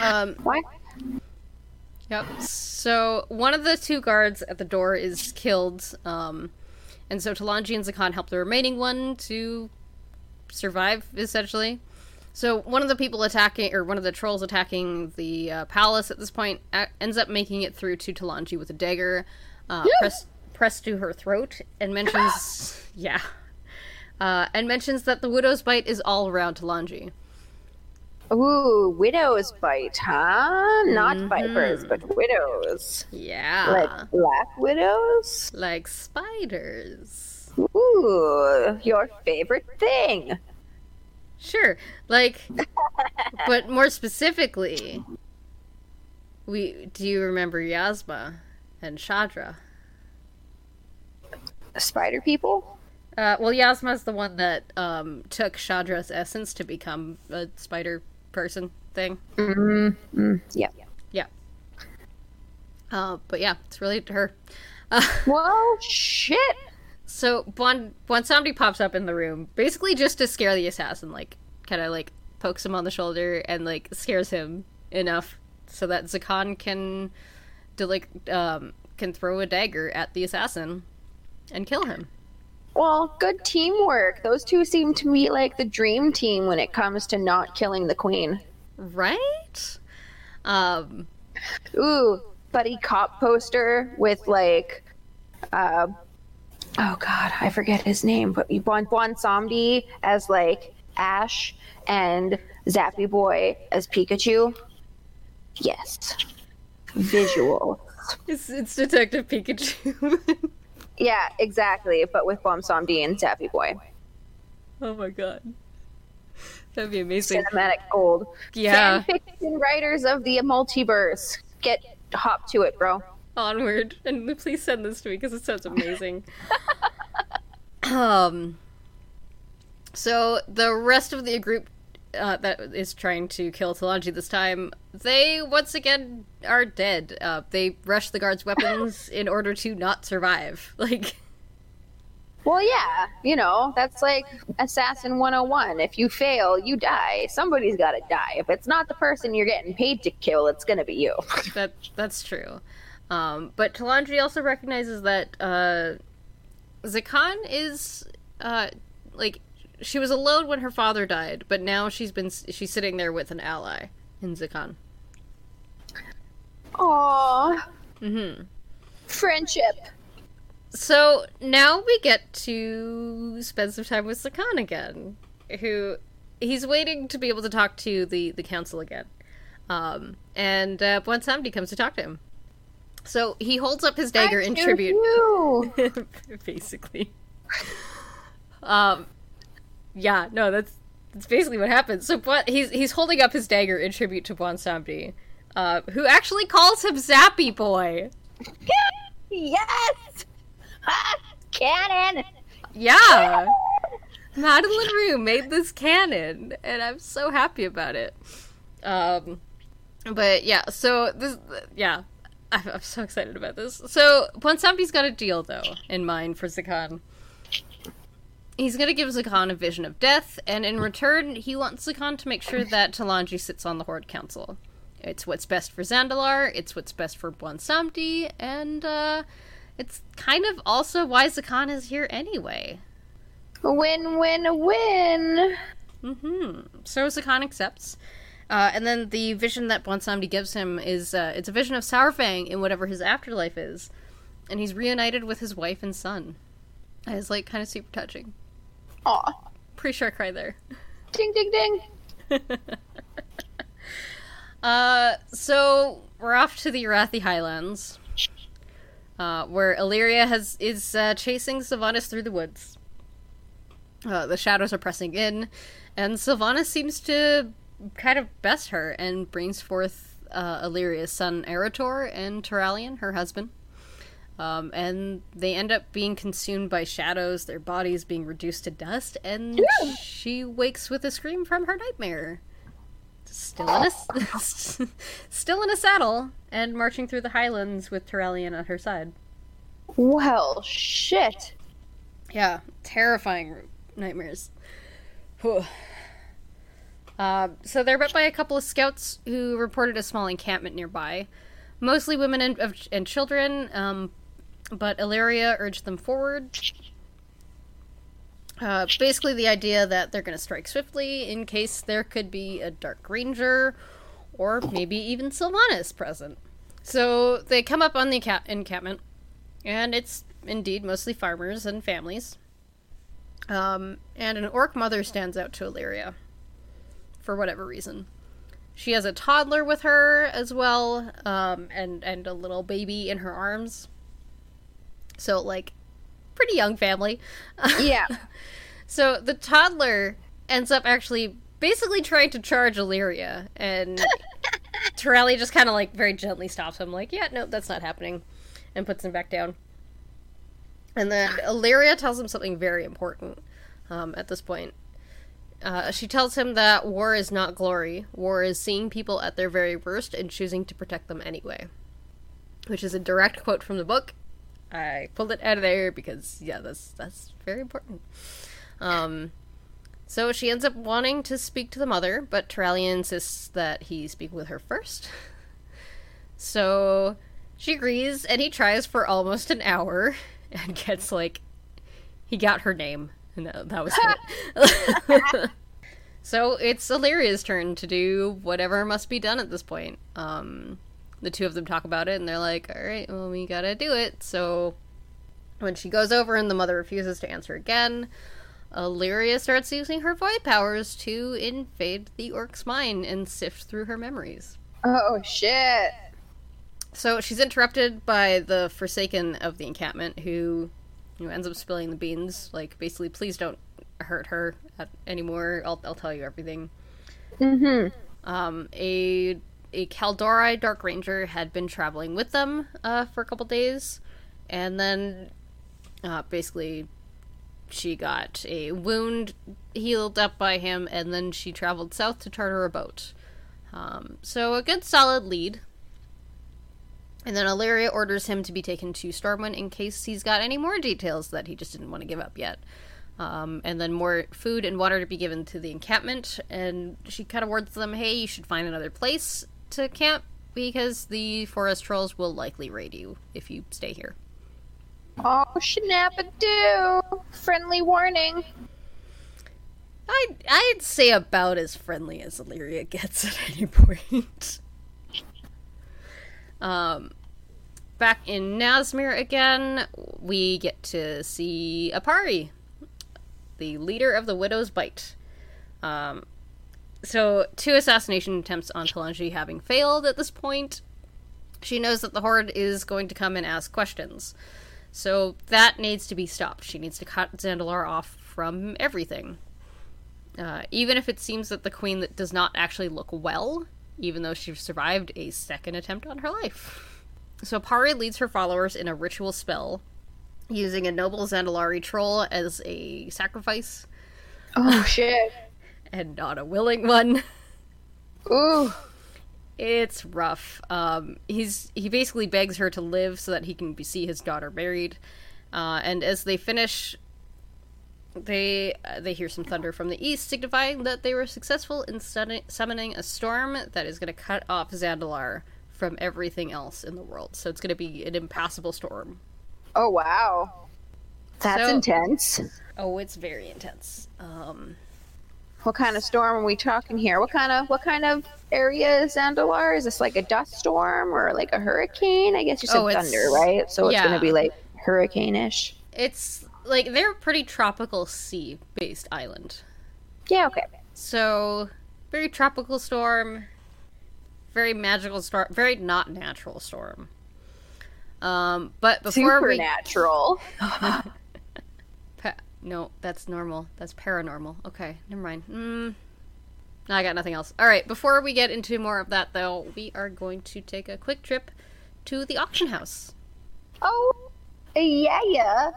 Um, Why? Yep. So one of the two guards at the door is killed, um, and so Talanji and Zakan help the remaining one to survive, essentially. So one of the people attacking, or one of the trolls attacking the uh, palace at this point, a- ends up making it through to Talanji with a dagger, uh, pressed pressed to her throat, and mentions, yeah, uh, and mentions that the widow's bite is all around Talanji. Ooh, widow's bite, huh? Not vipers, but widows. Yeah, Like black widows? like spiders. Ooh, your favorite thing. Sure. Like but more specifically, we do you remember Yazma and Shadra? Spider people? Uh, well, Yazma's the one that um, took Shadra's essence to become a spider person thing. Mm, yeah. Yeah. Uh, but yeah, it's related to her. Uh, Well, shit. so Bon Bwonsamdi pops up in the room, basically just to scare the assassin, like kind of like pokes him on the shoulder and like scares him enough so that Zakan can, like um, can throw a dagger at the assassin and kill him. Well, good teamwork. Those two seem to me like the dream team when it comes to not killing the queen. Right? Um, Ooh, buddy cop poster with like, uh, oh god, I forget his name, but you want Bwonsamdi as like Ash and Zappy Boy as Pikachu. Yes, visual. it's, it's Detective Pikachu. Yeah, exactly, but with Bwonsamdi and Zappy Boy. oh my god. That'd be amazing. Cinematic gold. Yeah. Fan fiction writers of the multiverse, get hop to it, bro. onward and please send this to me because it sounds amazing um so the rest of the group uh, that is trying to kill Talanji this time, they once again are dead. Uh, they rush the guards' weapons in order to not survive. Like, Well, yeah, you know, that's like Assassin 101. If you fail, you die. Somebody's got to die. If it's not the person you're getting paid to kill, it's going to be you. that that's true. Um, but Talanji also recognizes that uh, Zakan is uh, like she was alone when her father died, but now she's been she's sitting there with an ally in Zakan. Aww. hmm Friendship. So now we get to spend some time with Zakan again, who he's waiting to be able to talk to the the council again. Um, and uh, Bwonsamdi comes to talk to him. So he holds up his dagger in I choose tribute. basically. Um, yeah, no, that's that's basically what happens. So, but he's he's holding up his dagger in tribute to Bwonsamdi, uh, who actually calls him Zappy Boy. yes! Canon! Yeah, Madeleine Roux made this canon, and I'm so happy about it. Um, but yeah, so this, yeah, I'm, I'm so excited about this. So Bwonsamdi's got a deal though in mind for Zakan. He's to give Zakan a vision of death, and in return, he wants Zakan to make sure that Talanji sits on the Horde Council. It's what's best for Zandalar, it's what's best for Bwonsamdi, and uh, it's kind of also why Zakan is here anyway. Win, win, win! Mm-hmm. So Zakan accepts. Uh, and then the vision that Bwonsamdi gives him is uh, it's a vision of Saurfang in whatever his afterlife is. And he's reunited with his wife and son. And It's like kind of super touching. Aw. Pretty sure I cried there. Ding, ding, ding. Uh, so we're off to the Arathi Highlands. uh, where Alleria has is uh, chasing Sylvanas through the woods. Uh, the shadows are pressing in, and Sylvanas seems to kind of best her and brings forth uh, Alleria's son Arator and Turalyon, her husband. Um, and they end up being consumed by shadows, their bodies being reduced to dust, and she wakes with a scream from her nightmare. Still in a still in a saddle and marching through the highlands with Turalyon at her side. Well, shit. Yeah, terrifying nightmares. Uh, so they're met by a couple of scouts who reported a small encampment nearby, mostly women and, and children. Um, but Alleria urged them forward. Uh, basically, the idea that they're going to strike swiftly in case there could be a Dark Ranger or maybe even Sylvanas present. So they come up on the enca- encampment, and it's indeed mostly farmers and families. Um, and an orc mother stands out to Alleria for whatever reason. She has a toddler with her as well, um, and and a little baby in her arms. So like, pretty young family. Yeah. So the toddler ends up actually basically trying to charge Alleria, and Turalyon just kind of like very gently stops him, like, "Yeah, no, that's not happening," and puts him back down. And then Alleria tells him something very important um, at this point. Uh, she tells him that war is not glory. War is seeing people at their very worst and choosing to protect them anyway. Which is a direct quote from the book. I pulled it out of there because, yeah, that's that's very important. Um, so she ends up wanting to speak to the mother, but Turalyon insists that he speak with her first. So she agrees, and he tries for almost an hour and gets like he got her name, and that, that was it. so it's Alleria's turn to do whatever must be done at this point. Um, the two of them talk about it, and they're like, "All right, well, we gotta do it." So when she goes over and the mother refuses to answer again, Alleria starts using her void powers to invade the orc's mind and sift through her memories. Oh shit. So she's interrupted by the Forsaken of the encampment, who you know, ends up spilling the beans. Like, basically, please don't hurt her anymore. I'll, I'll tell you everything. Mm-hmm. Um, a a Kaldorei Dark Ranger had been traveling with them uh, for a couple days, and then uh, basically she got a wound healed up by him, and then she traveled south to charter a boat. Um, so a good solid lead. And then Alleria orders him to be taken to Stormwind in case he's got any more details that he just didn't want to give up yet. Um, and then more food and water to be given to the encampment. And she kind of warns them, hey, you should find another place to camp because the forest trolls will likely raid you if you stay here. Oh, snap-a-doo! Friendly warning. I'd, I'd say about as friendly as Alleria gets at any point. um, back in Nazmir again, we get to see Apari, the leader of the Widow's Bite. Um, so, two assassination attempts on Talanji having failed at this point, she knows that the Horde is going to come and ask questions. So, that needs to be stopped. She needs to cut Zandalar off from everything. Uh, even if it seems that the queen that does not actually look well, even though she survived a second attempt on her life. So Pari leads her followers in a ritual spell, using a noble Zandalari troll as a sacrifice, Oh shit. And not a willing one. Ooh. It's rough. Um, he's he basically begs her to live so that he can be, see his daughter married. Uh, and as they finish, they uh, they hear some thunder from the east, signifying that they were successful in summoning, summoning a storm that is going to cut off Zandalar from everything else in the world. So it's going to be an impassable storm. Oh wow. That's So- intense. Oh, it's very intense. Um, What kind of storm are we talking here? What kind of what kind of area is Zandalar? Is this like a dust storm or like a hurricane? I guess you said Oh, thunder, right? So it's yeah. gonna be like hurricane-ish. it's like they're a pretty tropical sea based island. Yeah, okay. So, very tropical storm, very magical storm, very not natural storm. Um, but before we Supernatural. No, that's normal. That's paranormal. Okay, never mind. Mm, no, I got nothing else. All right, before we get into more of that, though, we are going to take a quick trip to the auction house. Oh, yeah, yeah.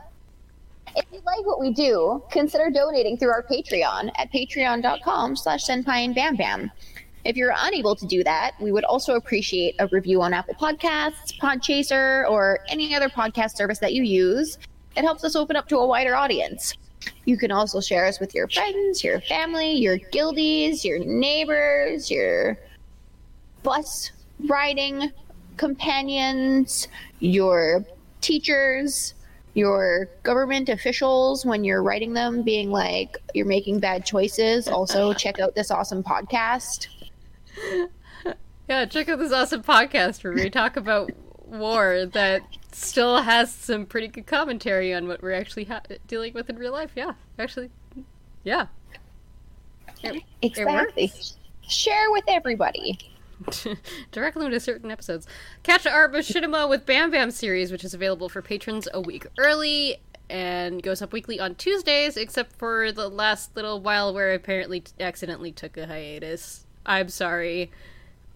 If you like what we do, consider donating through our Patreon at patreon.com slash senpai. If you're unable to do that, we would also appreciate a review on Apple Podcasts, Podchaser, or any other podcast service that you use. It helps us open up to a wider audience. You can also share us with your friends, your family, your guildies, your neighbors, your bus riding companions, your teachers, your government officials when you're writing them, being like, you're making bad choices. Also, check out this awesome podcast. Yeah, check out this awesome podcast where we talk about war that still has some pretty good commentary on what we're actually ha- dealing with in real life. Yeah, actually, yeah. It- Exactly. Share with everybody. Directly into certain episodes. Catch our Machinima with Bam Bam series, which is available for patrons a week early and goes up weekly on Tuesdays, except for the last little while where I apparently t- accidentally took a hiatus. I'm sorry.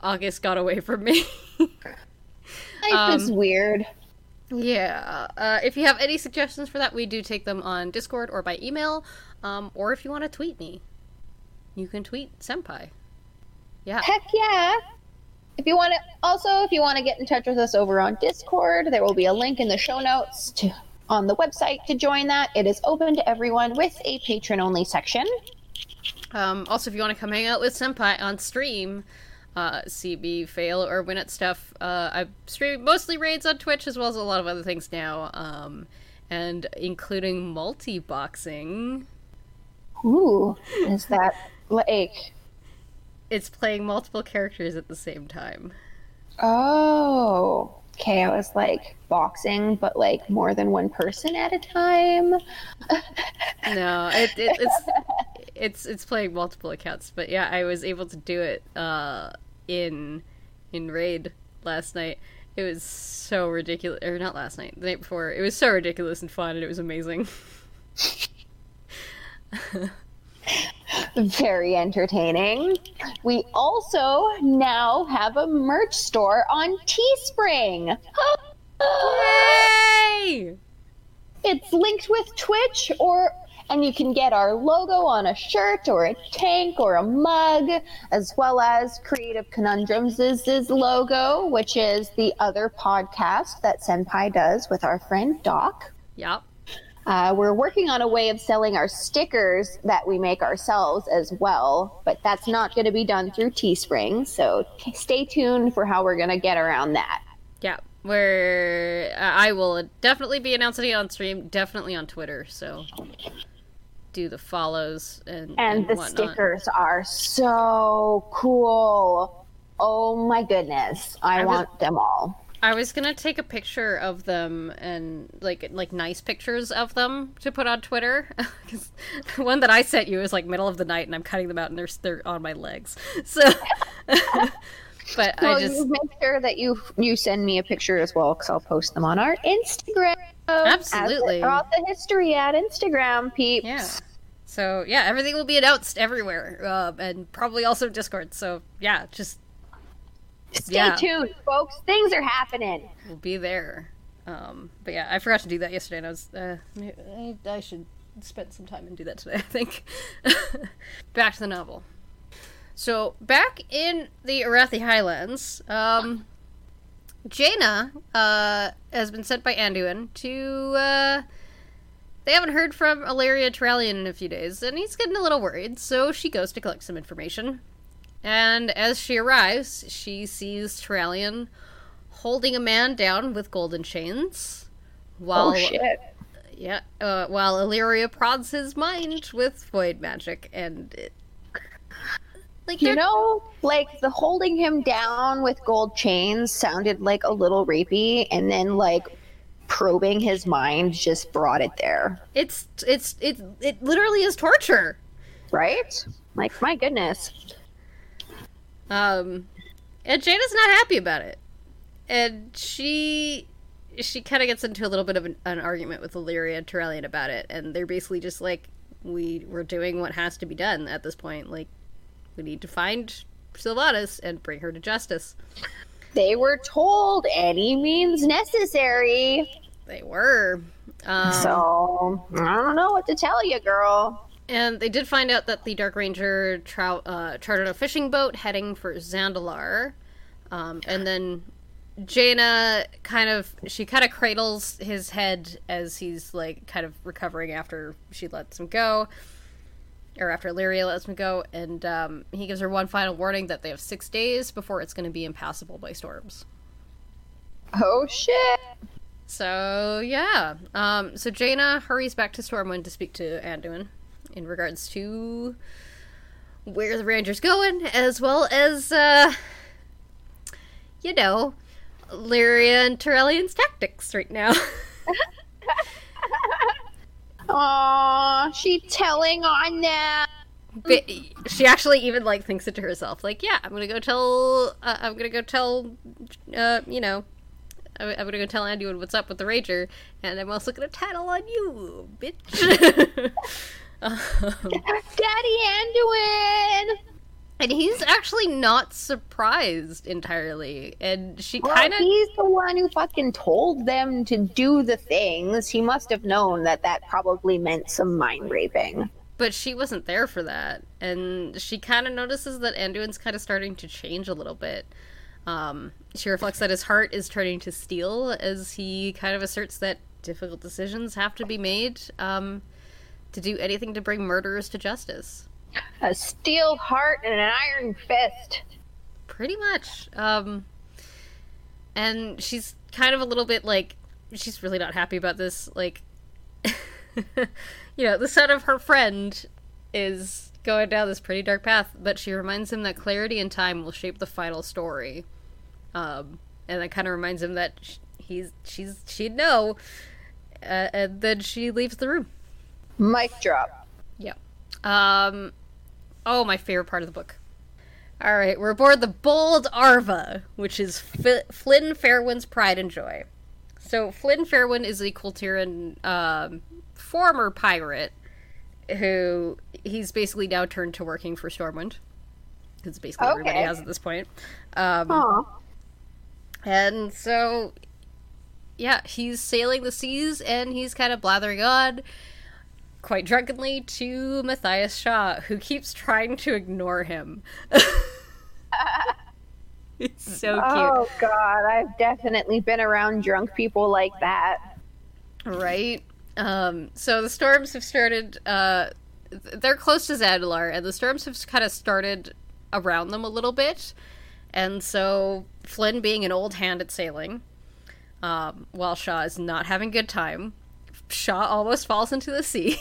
August got away from me. Life is Um, weird. Yeah. Uh, if you have any suggestions for that, we do take them on Discord or by email. Um, or if you want to tweet me, you can tweet Senpai. Yeah. Heck yeah. If you want to, also, if you want to get in touch with us over on Discord, there will be a link in the show notes to on the website to join that. It is open to everyone with a patron only section. Um, also, if you want to come hang out with Senpai on stream, uh, see me fail or win at stuff, uh, I stream mostly raids on Twitch as well as a lot of other things now, um, and including multi boxing. Ooh, is that like? It's playing multiple characters at the same time. Oh, okay. I was like boxing, but like more than one person at a time. No, it, it, it's it's it's playing multiple accounts, but yeah, I was able to do it uh, in in raid last night. It was so ridiculous, or not last night, the night before. It was so ridiculous and fun, and it was amazing. Very entertaining. We also now have a merch store on Teespring. Yay! It's linked with Twitch or and you can get our logo on a shirt or a tank or a mug, as well as Creative Conundrums' logo, which is the other podcast that Senpai does with our friend Doc. Yep. Uh, we're working on a way of selling our stickers that we make ourselves as well, but that's not going to be done through Teespring. So t- stay tuned for how we're going to get around that. Yeah. Where uh, I will definitely be announcing it on stream, definitely on Twitter. So do the follows and And the whatnot. stickers are so cool. Oh my goodness. I, I was- want them all. I was gonna take a picture of them and like like nice pictures of them to put on Twitter. 'Cause the one that I sent you is like middle of the night, and I'm cutting them out, and they're they're on my legs. So, but Well, I just you make sure that you you send me a picture as well because I'll post them on our Instagram. Absolutely. As the history at Instagram, peeps. yeah. So yeah, everything will be announced everywhere, uh, and probably also Discord. So yeah, just Stay Yeah. tuned, folks. Things are happening. we'll be there. Um, but yeah, I forgot to do that yesterday, and I was uh, I, I should spend some time and do that today. I think. back to the novel. So back in the Arathi Highlands, um, Jaina uh, has been sent by Anduin to. Uh, they haven't heard from Alleria Turalyon in a few days, and he's getting a little worried. So she goes to collect some information. And as she arrives, she sees Trallion holding a man down with golden chains, while oh shit. yeah, uh, while Alleria prods his mind with void magic, and it, like You know, like the holding him down with gold chains sounded like a little rapey, and then like probing his mind just brought it there, it's it's it it literally is torture. right? Like, my goodness. Um, and Jada's not happy about it, and she she kind of gets into a little bit of an, an argument with Alleria and Turalyon about it, and they're basically just like, we we're doing what has to be done at this point. Like, we need to find Sylvanas and bring her to justice. They were told any means necessary. They were. Um, So I don't know what to tell you, girl. And they did find out that the Dark Ranger trou- uh, chartered a fishing boat heading for Zandalar. Um, and then Jaina kind of she kind of cradles his head as he's like kind of recovering after she lets him go, or after Lyria lets him go, and um, he gives her one final warning that they have six days before it's going to be impassable by storms. Oh shit. So yeah, um, so Jaina hurries back to Stormwind to speak to Anduin in regards to where the Ranger's going, as well as uh, you know, Lyria and Turalyon's tactics right now. Aw, she telling on them. But she actually even like thinks it to herself, like, yeah, I'm gonna go tell, uh, I'm gonna go tell, uh, you know, I'm, I'm gonna go tell Anduin what's up with the Ranger, and I'm also gonna tattle on you, bitch. um, Daddy Anduin. And he's actually not surprised entirely, and she Well, kind of he's the one who fucking told them to do the things. He must have known that that probably meant some mind raping. but she wasn't there for that and she kind of notices that anduin's kind of starting to change a little bit um, she reflects that his heart is turning to steel as he kind of asserts that difficult decisions have to be made um, to do anything to bring murderers to justice A steel heart and an iron fist. pretty much um, and she's kind of a little bit like she's really not happy about this like you know the son of her friend is going down this pretty dark path but she reminds him that clarity and time will shape the final story um, and that kind of reminds him that sh- he's she's she'd know uh, and then she leaves the room Mic drop. yeah. Um. Oh, my favorite part of the book. All right, we're aboard the Bold Arva, which is F- Flynn Fairwind's pride and joy. So Flynn Fairwind is a Kultiran um, former pirate who he's basically now turned to working for Stormwind. Because basically everybody has at this point. Um, and so, yeah, he's sailing the seas and he's kind of blathering on quite drunkenly to Matthias Shaw, who keeps trying to ignore him. it's so cute. Oh god, I've definitely been around drunk people like that. Right? Um, so the storms have started, uh, they're close to Zandalar, and the storms have kind of started around them a little bit. And so Flynn, being an old hand at sailing, um, while Shaw is not having a good time, Shaw almost falls into the sea.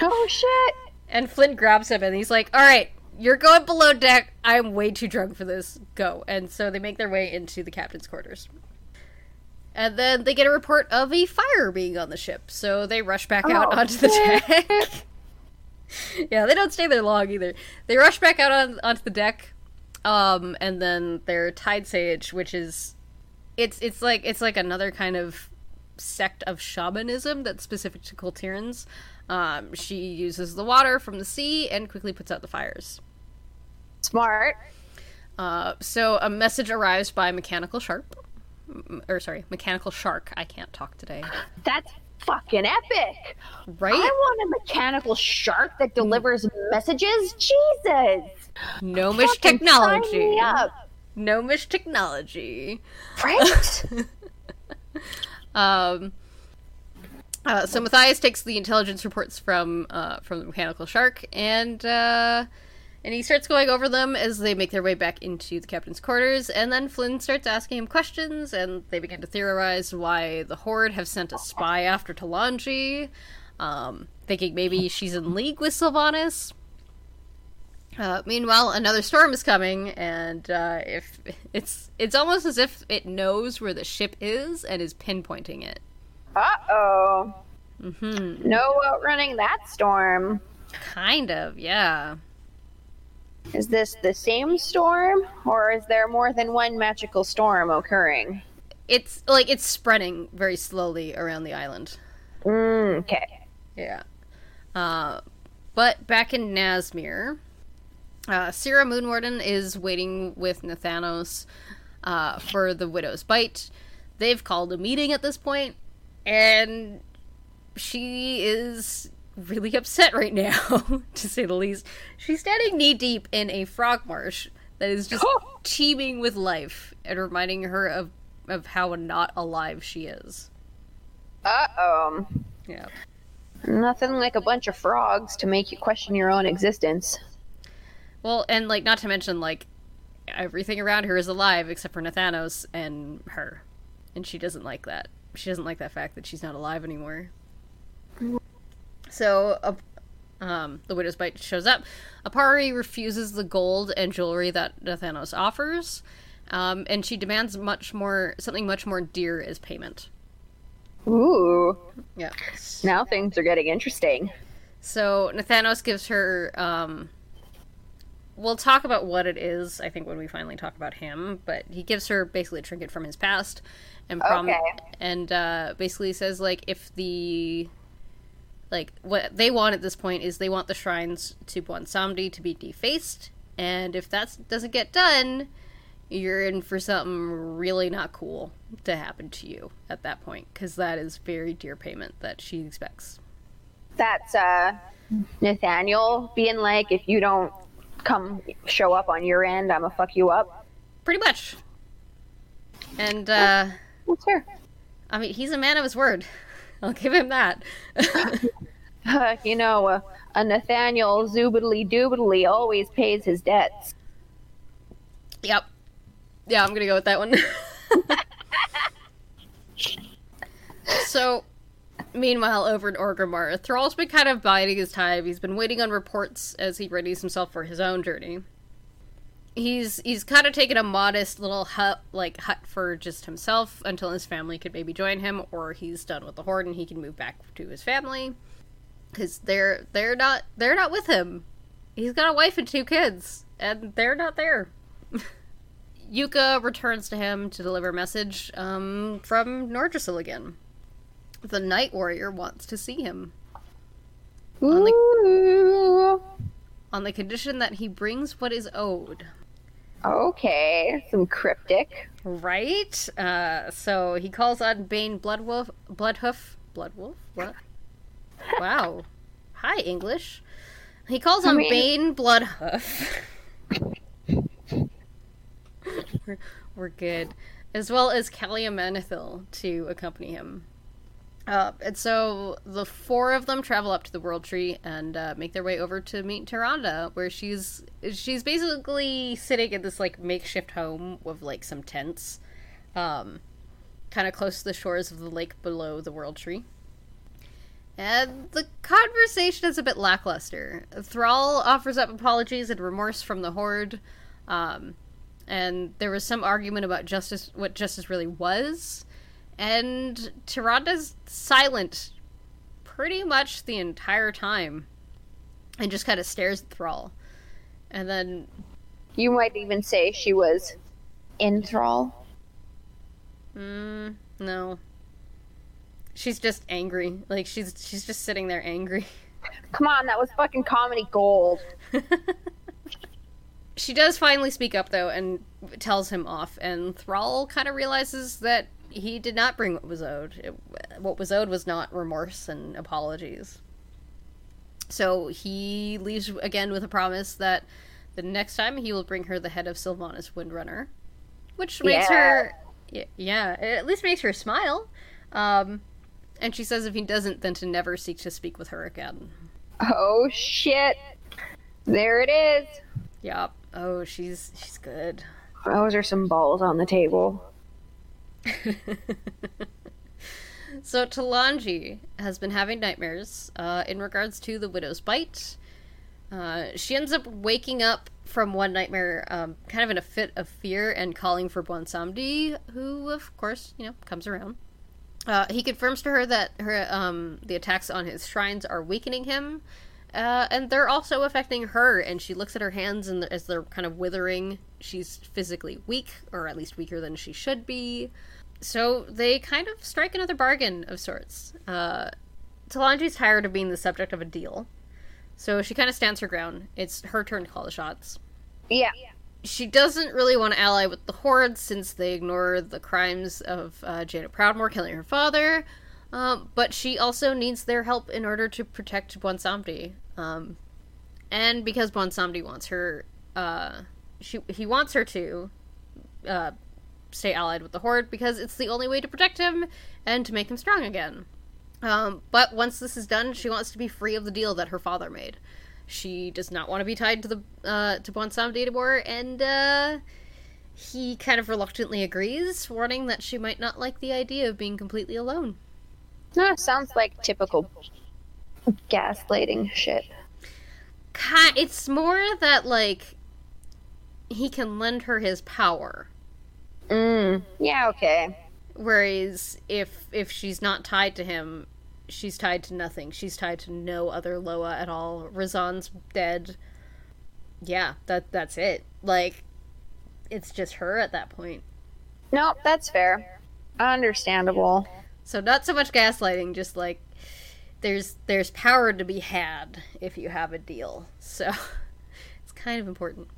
Oh shit. And Flint grabs him and he's like, All right, you're going below deck. I'm way too drunk for this. Go. And so they make their way into the captain's quarters. And then they get a report of a fire being on the ship. So they rush back out Oh, onto the deck. yeah, they don't stay there long either. They rush back out on, onto the deck. Um, and then their tide sage, which is it's it's like it's like another kind of sect of shamanism that's specific to Kultirans. Um, she uses the water from the sea and quickly puts out the fires. Smart. Uh, so a message arrives by Mechanical Sharp, M- or sorry, Mechanical Shark. I can't talk today. That's fucking epic. Right? I want a mechanical shark that delivers messages. Jesus. Gnomish technology. Gnomish technology. Right? Um, uh, so Matthias takes the intelligence reports from uh, from the mechanical shark, and uh, and he starts going over them as they make their way back into the captain's quarters. And then Flynn starts asking him questions, and they begin to theorize why the Horde have sent a spy after Talanji, um, thinking maybe she's in league with Sylvanas. Uh, meanwhile, another storm is coming, and uh, if it's it's almost as if it knows where the ship is and is pinpointing it. uh oh. hmm No outrunning that storm. Kind of, yeah. Is this the same storm, or is there more than one magical storm occurring? it's like it's spreading very slowly around the island. Mm, okay. Yeah. Uh, but back in Nazmir, uh, Sira Moonwarden is waiting with Nathanos uh, for the Widow's Bite. They've called a meeting at this point, and she is really upset right now, to say the least. She's standing knee deep in a frog marsh that is just teeming with life and reminding her of, of how not alive she is. Uh oh. Yeah. Nothing like a bunch of frogs to make you question your own existence. Well, and like not to mention like everything around her is alive except for Nathanos and her. And she doesn't like that. She doesn't like that fact that she's not alive anymore. So, uh, um, the widow's bite shows up. Apari refuses the gold and jewelry that Nathanos offers, um, and she demands much more, something much more dear as payment. Ooh. Yeah. Now things are getting interesting. So Nathanos gives her. Um, we'll talk about what it is. I think when we finally talk about him, but he gives her basically a trinket from his past, and prom- Okay. and uh, basically says like if the like what they want at this point is they want the shrines to Bwonsamdi to be defaced, and if that doesn't get done, you're in for something really not cool to happen to you at that point because that is very dear payment that she expects. That's uh Nathaniel being like, if you don't come show up on your end, I'ma fuck you up. Pretty much. And uh What's her? I mean, he's a man of his word. I'll give him that. you know, uh, a Nathaniel zoobidly doobidly always pays his debts. yep. Yeah, I'm gonna go with that one. so, meanwhile, over in Orgrimmar, Thrall's been kind of biding his time. He's been waiting on reports as he readies himself for his own journey. He's he's kind of taken a modest little hut like hut for just himself until his family could maybe join him, or he's done with the horde and he can move back to his family because they're they're not they're not with him. He's got a wife and two kids, and they're not there. Yuka returns to him to deliver a message um, from Nordrassil again. The Night Warrior wants to see him On the- on the condition that he brings what is owed. Okay, some cryptic. Right? Uh, so he calls on Bane Bloodwolf, Bloodhoof, Bloodwolf. What? wow. Hi, English. He calls I on mean- Bane Bloodhoof. we're, we're good. As well as Calia Menethil to accompany him. Uh, and so the four of them travel up to the World Tree and uh, make their way over to meet Tyrande, where she's she's basically sitting in this like makeshift home with like some tents, um, kind of close to the shores of the lake below the World Tree. And the conversation is a bit lackluster. Thrall offers up apologies and remorse from the Horde, um, and there was some argument about justice, what justice really was. And Tyrande's silent pretty much the entire time and just kind of stares at Thrall. And then, You might even say she was enthrall. mm, no. She's just angry. Like she's she's just sitting there angry. Come on, that was fucking comedy gold. she does finally speak up though and tells him off and Thrall kind of realizes that he did not bring what was owed. It, what was owed was not remorse and apologies. So he leaves again with a promise that the next time he will bring her the head of Sylvanas Windrunner, which makes her, yeah, yeah, it at least makes her smile. Um, and she says if he doesn't, then to never seek to speak with her again. Oh shit. There it is. Yup. Oh, she's she's good. Those are some balls on the table. so Talanji has been having nightmares uh, in regards to the widow's bite. Uh, she ends up waking up from one nightmare, um, kind of in a fit of fear, and calling for Bwonsamdi, who, of course, you know, comes around. Uh, he confirms to her that her um, the attacks on his shrines are weakening him, uh, and they're also affecting her. And she looks at her hands, and as they're kind of withering, she's physically weak, or at least weaker than she should be. So they kind of strike another bargain of sorts. Uh, Talanji's tired of being the subject of a deal, so she kind of stands her ground. It's her turn to call the shots. Yeah. She doesn't really want to ally with the Horde since they ignore the crimes of uh, Jaina Proudmoore killing her father, um, but she also needs their help in order to protect Bwonsamdi. Um, and because Bwonsamdi wants her, uh, she he wants her to uh, stay allied with the Horde because it's the only way to protect him and to make him strong again. Um, but once this is done, she wants to be free of the deal that her father made. She does not want to be tied to the uh, to Bwonsamdi anymore, and uh, he kind of reluctantly agrees, warning that she might not like the idea of being completely alone. No, sounds like typical gaslighting shit. It's more that like he can lend her his power, Mm. Yeah, okay. whereas if if she's not tied to him, she's tied to nothing. She's tied to no other Loa at all. Rezan's dead. Yeah, that that's it. Like it's just her at that point. Nope, that's fair. Understandable. So not so much gaslighting, just like there's there's power to be had if you have a deal. So it's kind of important.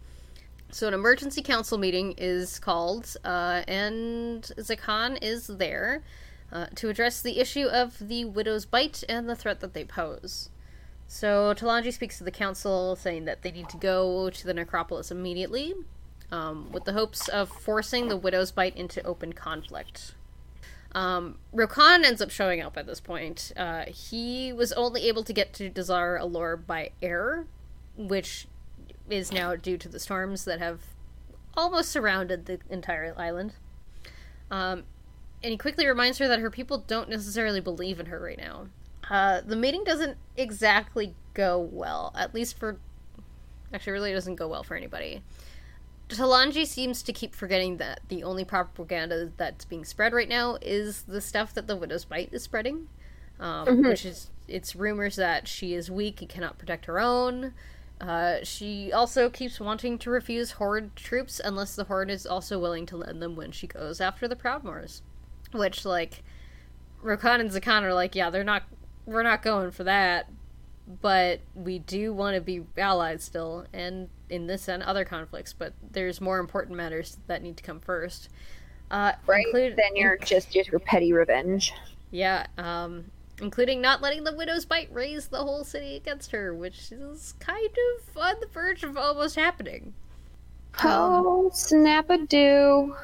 So an emergency council meeting is called, uh, and Zakan is there uh, to address the issue of the widow's bite and the threat that they pose. So Talanji speaks to the council, saying that they need to go to the necropolis immediately, um, with the hopes of forcing the widow's bite into open conflict. Um, Rokhan ends up showing up at this point. Uh, he was only able to get to Dazar'alor by air, which is now due to the storms that have almost surrounded the entire island. Um, and he quickly reminds her that her people don't necessarily believe in her right now. Uh, the meeting doesn't exactly go well, at least for. Actually, really doesn't go well for anybody. Talanji seems to keep forgetting that the only propaganda that's being spread right now is the stuff that the Widow's Bite is spreading, um, which is it's rumors that she is weak and cannot protect her own. Uh, she also keeps wanting to refuse Horde troops unless the Horde is also willing to lend them when she goes after the Proudmoores. Which, like, Rokhan and Zakan are like, yeah, they're not, we're not going for that, but we do want to be allies still, and in this and other conflicts, but there's more important matters that need to come first. Uh, Right? include- then you're just just your petty revenge. yeah, um, including not letting the widow's bite raise the whole city against her, which is kind of on the verge of almost happening. Oh, snap a do.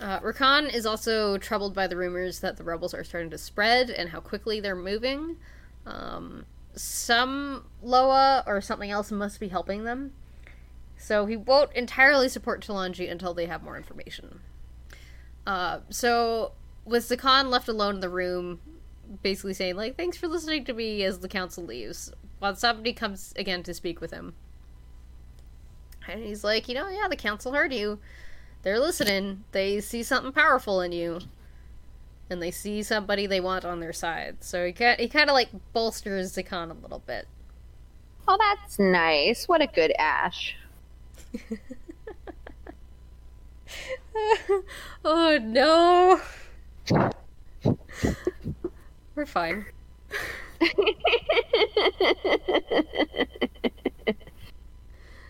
Uh, Rokhan is also troubled by the rumors that the rebels are starting to spread and how quickly they're moving. Um, some Loa or something else must be helping them. So he won't entirely support Talanji until they have more information. Uh, so, with Zakan left alone in the room, basically saying, like, thanks for listening to me as the council leaves, while somebody comes again to speak with him. And he's like, you know, yeah, the council heard you they're listening. They see something powerful in you, and they see somebody they want on their side. So he kind he kind of like bolsters Zakan a little bit. Oh, that's nice. What a good Ash. oh no, we're fine.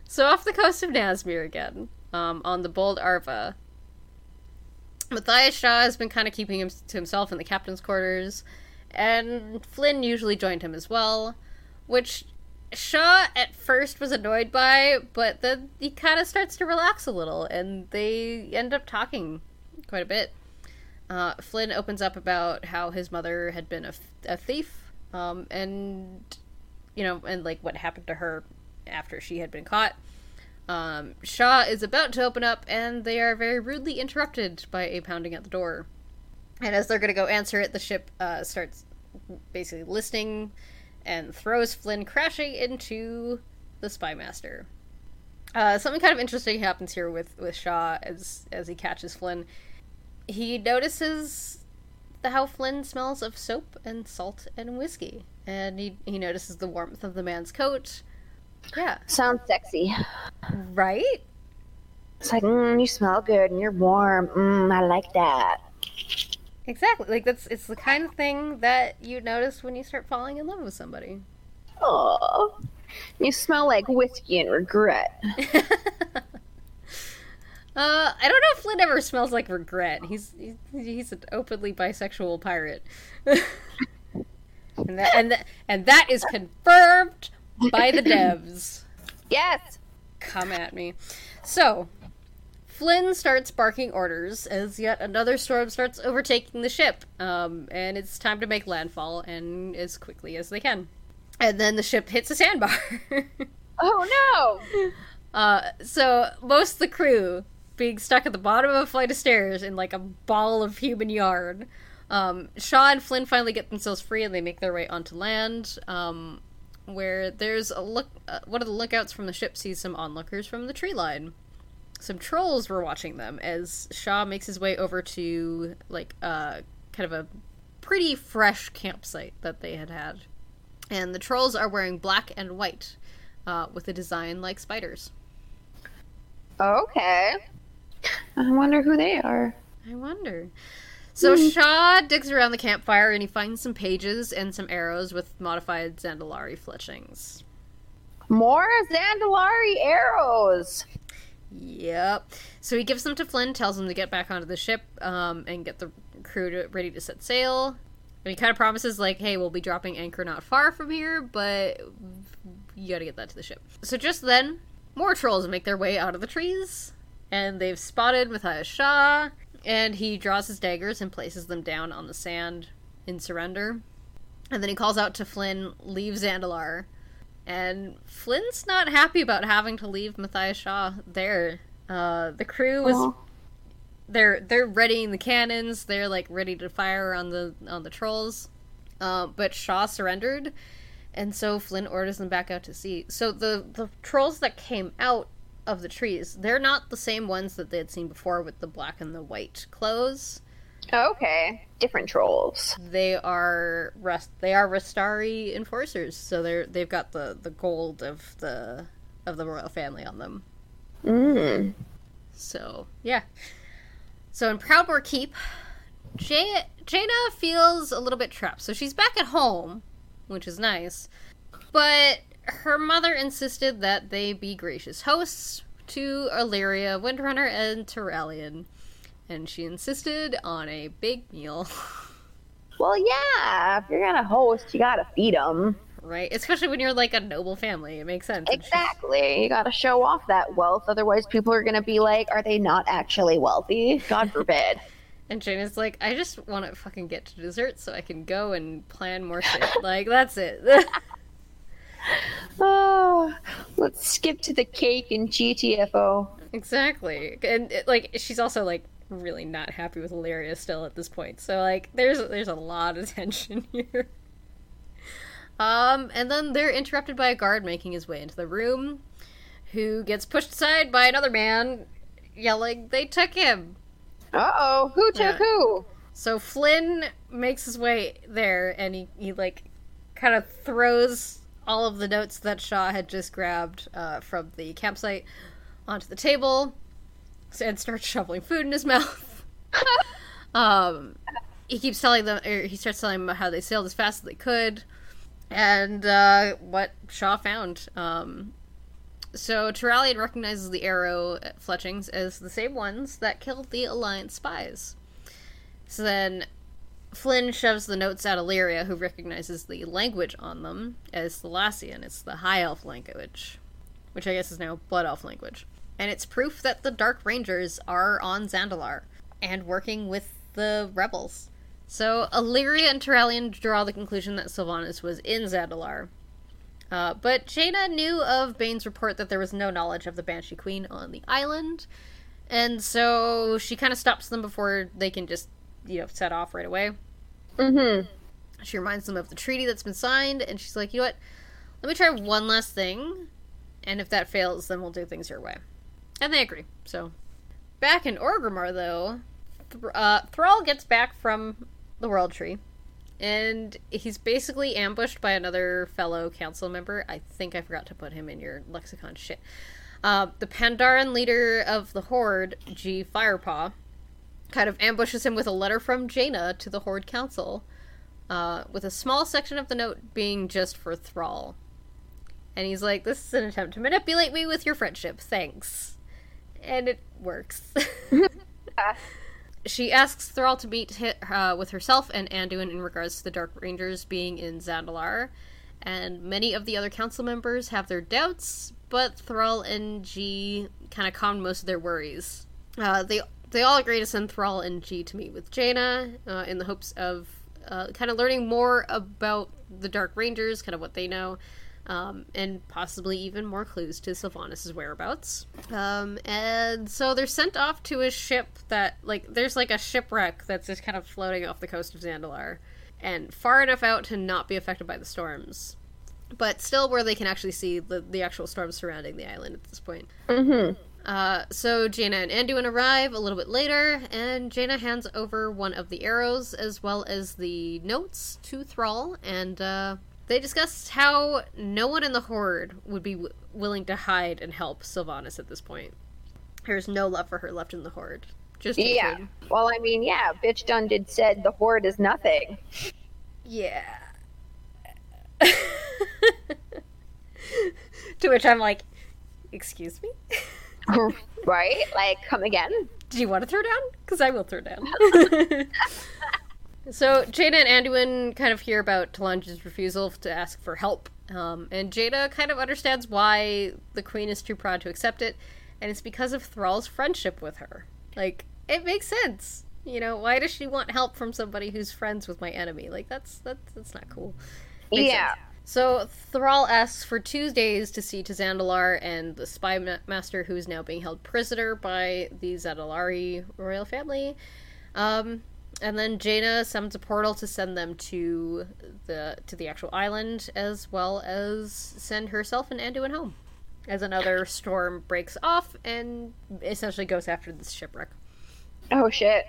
So off the coast of Nazmir again, um, on the bold Arva. Matthias Shaw has been kind of keeping him to himself in the captain's quarters, and Flynn usually joined him as well, which Shaw at first was annoyed by, but then he kind of starts to relax a little, and they end up talking quite a bit. Uh, Flynn opens up about how his mother had been a, a thief, um, and you know, and like what happened to her after she had been caught. Um, Shaw is about to open up, and they are very rudely interrupted by a pounding at the door. And as they're going to go answer it, the ship uh, starts basically listening and throws Flynn crashing into the spy master. Uh, something kind of interesting happens here with, with Shaw as as he catches Flynn. He notices the, how Flynn smells of soap and salt and whiskey, and he he notices the warmth of the man's coat. Yeah, Sounds sexy. right. It's like, mm, you smell good and you're warm. Mm, I like that. Exactly. Like that's it's the kind of thing that you notice when you start falling in love with somebody. Oh, you smell like whiskey and regret. Uh, I don't know if Flynn ever smells like regret. He's he's, he's an openly bisexual pirate, and that and, that and that is confirmed by the devs. Yes. Come at me. So, Flynn starts barking orders as yet another storm starts overtaking the ship, um, and it's time to make landfall and as quickly as they can. And then the ship hits a sandbar. Oh no. Uh, so most of the crew being stuck at the bottom of a flight of stairs in like a ball of human yarn. Um, Shaw and Flynn finally get themselves free and they make their way onto land, um, where there's a look. Uh, one of the lookouts from the ship sees some onlookers from the tree line. Some trolls were watching them as Shaw makes his way over to like uh, kind of a pretty fresh campsite that they had had, and the trolls are wearing black and white uh, with a design like spiders. Okay. I wonder who they are. I wonder. So Shaw digs around the campfire and he finds some pages and some arrows with modified Zandalari fletchings. More Zandalari arrows. Yep. So he gives them to Flynn, tells him to get back onto the ship um, and get the crew to, ready to set sail. And he kind of promises, like, hey, we'll be dropping anchor not far from here, but you gotta get that to the ship. So just then, more trolls make their way out of the trees, and they've spotted Matthias Shaw, and he draws his daggers and places them down on the sand in surrender. And then he calls out to Flynn, leave Zandalar. And Flynn's not happy about having to leave Matthias Shaw there. Uh, the crew was Aw. they're they're readying the cannons. They're like ready to fire on the on the trolls. Uh, but Shaw surrendered, and so Flynn orders them back out to sea. So the the trolls that came out of the trees, they're not the same ones that they had seen before with the black and the white clothes. Okay. Different trolls. They are rest. They are Rastari enforcers. So they're they've got the the gold of the of the royal family on them. Mm. So yeah. So in Proudmoore Keep, J- Jaina feels a little bit trapped. So she's back at home, which is nice, but her mother insisted that they be gracious hosts to Alleria, Windrunner, and Turalyon, and she insisted on a big meal. Well, yeah. If you're gonna host, you gotta feed them. right? Especially when you're like a noble family, it makes sense. Exactly. You gotta show off that wealth. Otherwise, people are gonna be like, "Are they not actually wealthy?" God forbid. And Jane is like, I just want to fucking get to dessert so I can go and plan more shit. like, that's it. oh, let's skip to the cake and GTFO. exactly. And it, like, she's also like really not happy with Alleria still at this point. So like, there's there's a lot of tension here. Um, and then they're interrupted by a guard making his way into the room, who gets pushed aside by another man, yelling, "They took him!" Uh oh, who took Yeah. who? So Flynn makes his way there and he, he like kind of throws all of the notes that Shaw had just grabbed uh, from the campsite onto the table and starts shoveling food in his mouth. um, he keeps telling them, or he starts telling them how they sailed as fast as they could and uh, what Shaw found. Um, so Turalyon recognizes the arrow fletchings as the same ones that killed the Alliance spies. So then Flynn shoves the notes at Alleria, who recognizes the language on them as Thalassian. It's the High Elf language, which I guess is now Blood Elf language. And it's proof that the Dark Rangers are on Zandalar and working with the rebels. So Alleria and Turalyon draw the conclusion that Sylvanas was in Zandalar. Uh, but Jaina knew of Bane's report that there was no knowledge of the Banshee Queen on the island, and so she kind of stops them before they can just, you know, set off right away. Mm-hmm. She reminds them of the treaty that's been signed, and she's like, you know what? Let me try one last thing, and if that fails, then we'll do things your way. And they agree. So, back in Orgrimmar, though, uh, Thrall gets back from the World Tree, and he's basically ambushed by another fellow council member. I think I forgot to put him in your lexicon shit. Uh, the Pandaren leader of the Horde, Ji. Firepaw, kind of ambushes him with a letter from Jaina to the Horde Council, uh, with a small section of the note being just for Thrall. And he's like, This is an attempt to manipulate me with your friendship, thanks. And it works. she asks Thrall to meet uh, with herself and Anduin in regards to the Dark Rangers being in Zandalar, and many of the other council members have their doubts, but Thrall and Ji kind of calmed most of their worries. Uh, they they all agree to send Thrall and Ji to meet with Jaina uh, in the hopes of uh, kind of learning more about the Dark Rangers, kind of what they know, um, and possibly even more clues to Sylvanas' whereabouts. Um, and so they're sent off to a ship that, like, there's like a shipwreck that's just kind of floating off the coast of Zandalar, and far enough out to not be affected by the storms, but still where they can actually see the, the actual storms surrounding the island at this point. Mm-hmm. Uh, so Jaina and Anduin arrive a little bit later, and Jaina hands over one of the arrows as well as the notes to Thrall, and uh, they discuss how no one in the Horde would be w- willing to hide and help Sylvanas at this point. There's no love for her left in the Horde. Just Yeah. hatred. Well, I mean, yeah, bitch done did said the horde is nothing. Yeah. to which I'm like, excuse me? right? Like, come again? Do you want to throw down? Because I will throw down. so Jaina and Anduin kind of hear about Talanji's refusal to ask for help, um, and Jaina kind of understands why the queen is too proud to accept it, and it's because of Thrall's friendship with her. Like, it makes sense. You know, why does she want help from somebody who's friends with my enemy? Like, that's that's that's not cool. Makes yeah. sense. So Thrall asks for two days to see to Zandalar and the spy ma- master who is now being held prisoner by the Zandalari royal family. Um, and then Jaina summons a portal to send them to the to the actual island, as well as send herself and Anduin home. As another storm breaks off and essentially goes after this shipwreck. Oh shit.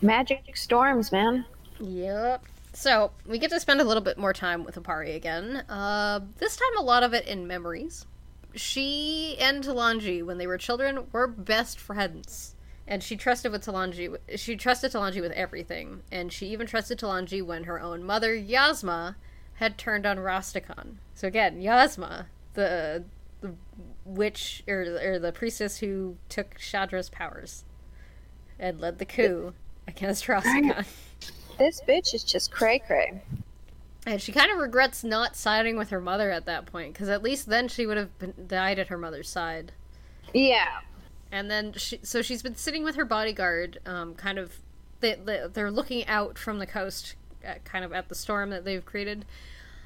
Magic storms, man. Yep. So we get to spend a little bit more time with Apari again. Uh, this time, a lot of it in memories. She and Talanji, when they were children, were best friends, and she trusted with Talanji. She trusted Talanji with everything, and she even trusted Talanji when her own mother, Yazma, had turned on Rastakhan. So again, Yazma, the the witch or, or the priestess who took Shadra's powers and led the coup against Rastakhan. This bitch is just cray cray. And she kind of regrets not siding with her mother at that point, because at least then she would have been, died at her mother's side. Yeah. And then, she, so she's been sitting with her bodyguard, um, kind of. They, they, they're looking out from the coast, at, kind of at the storm that they've created.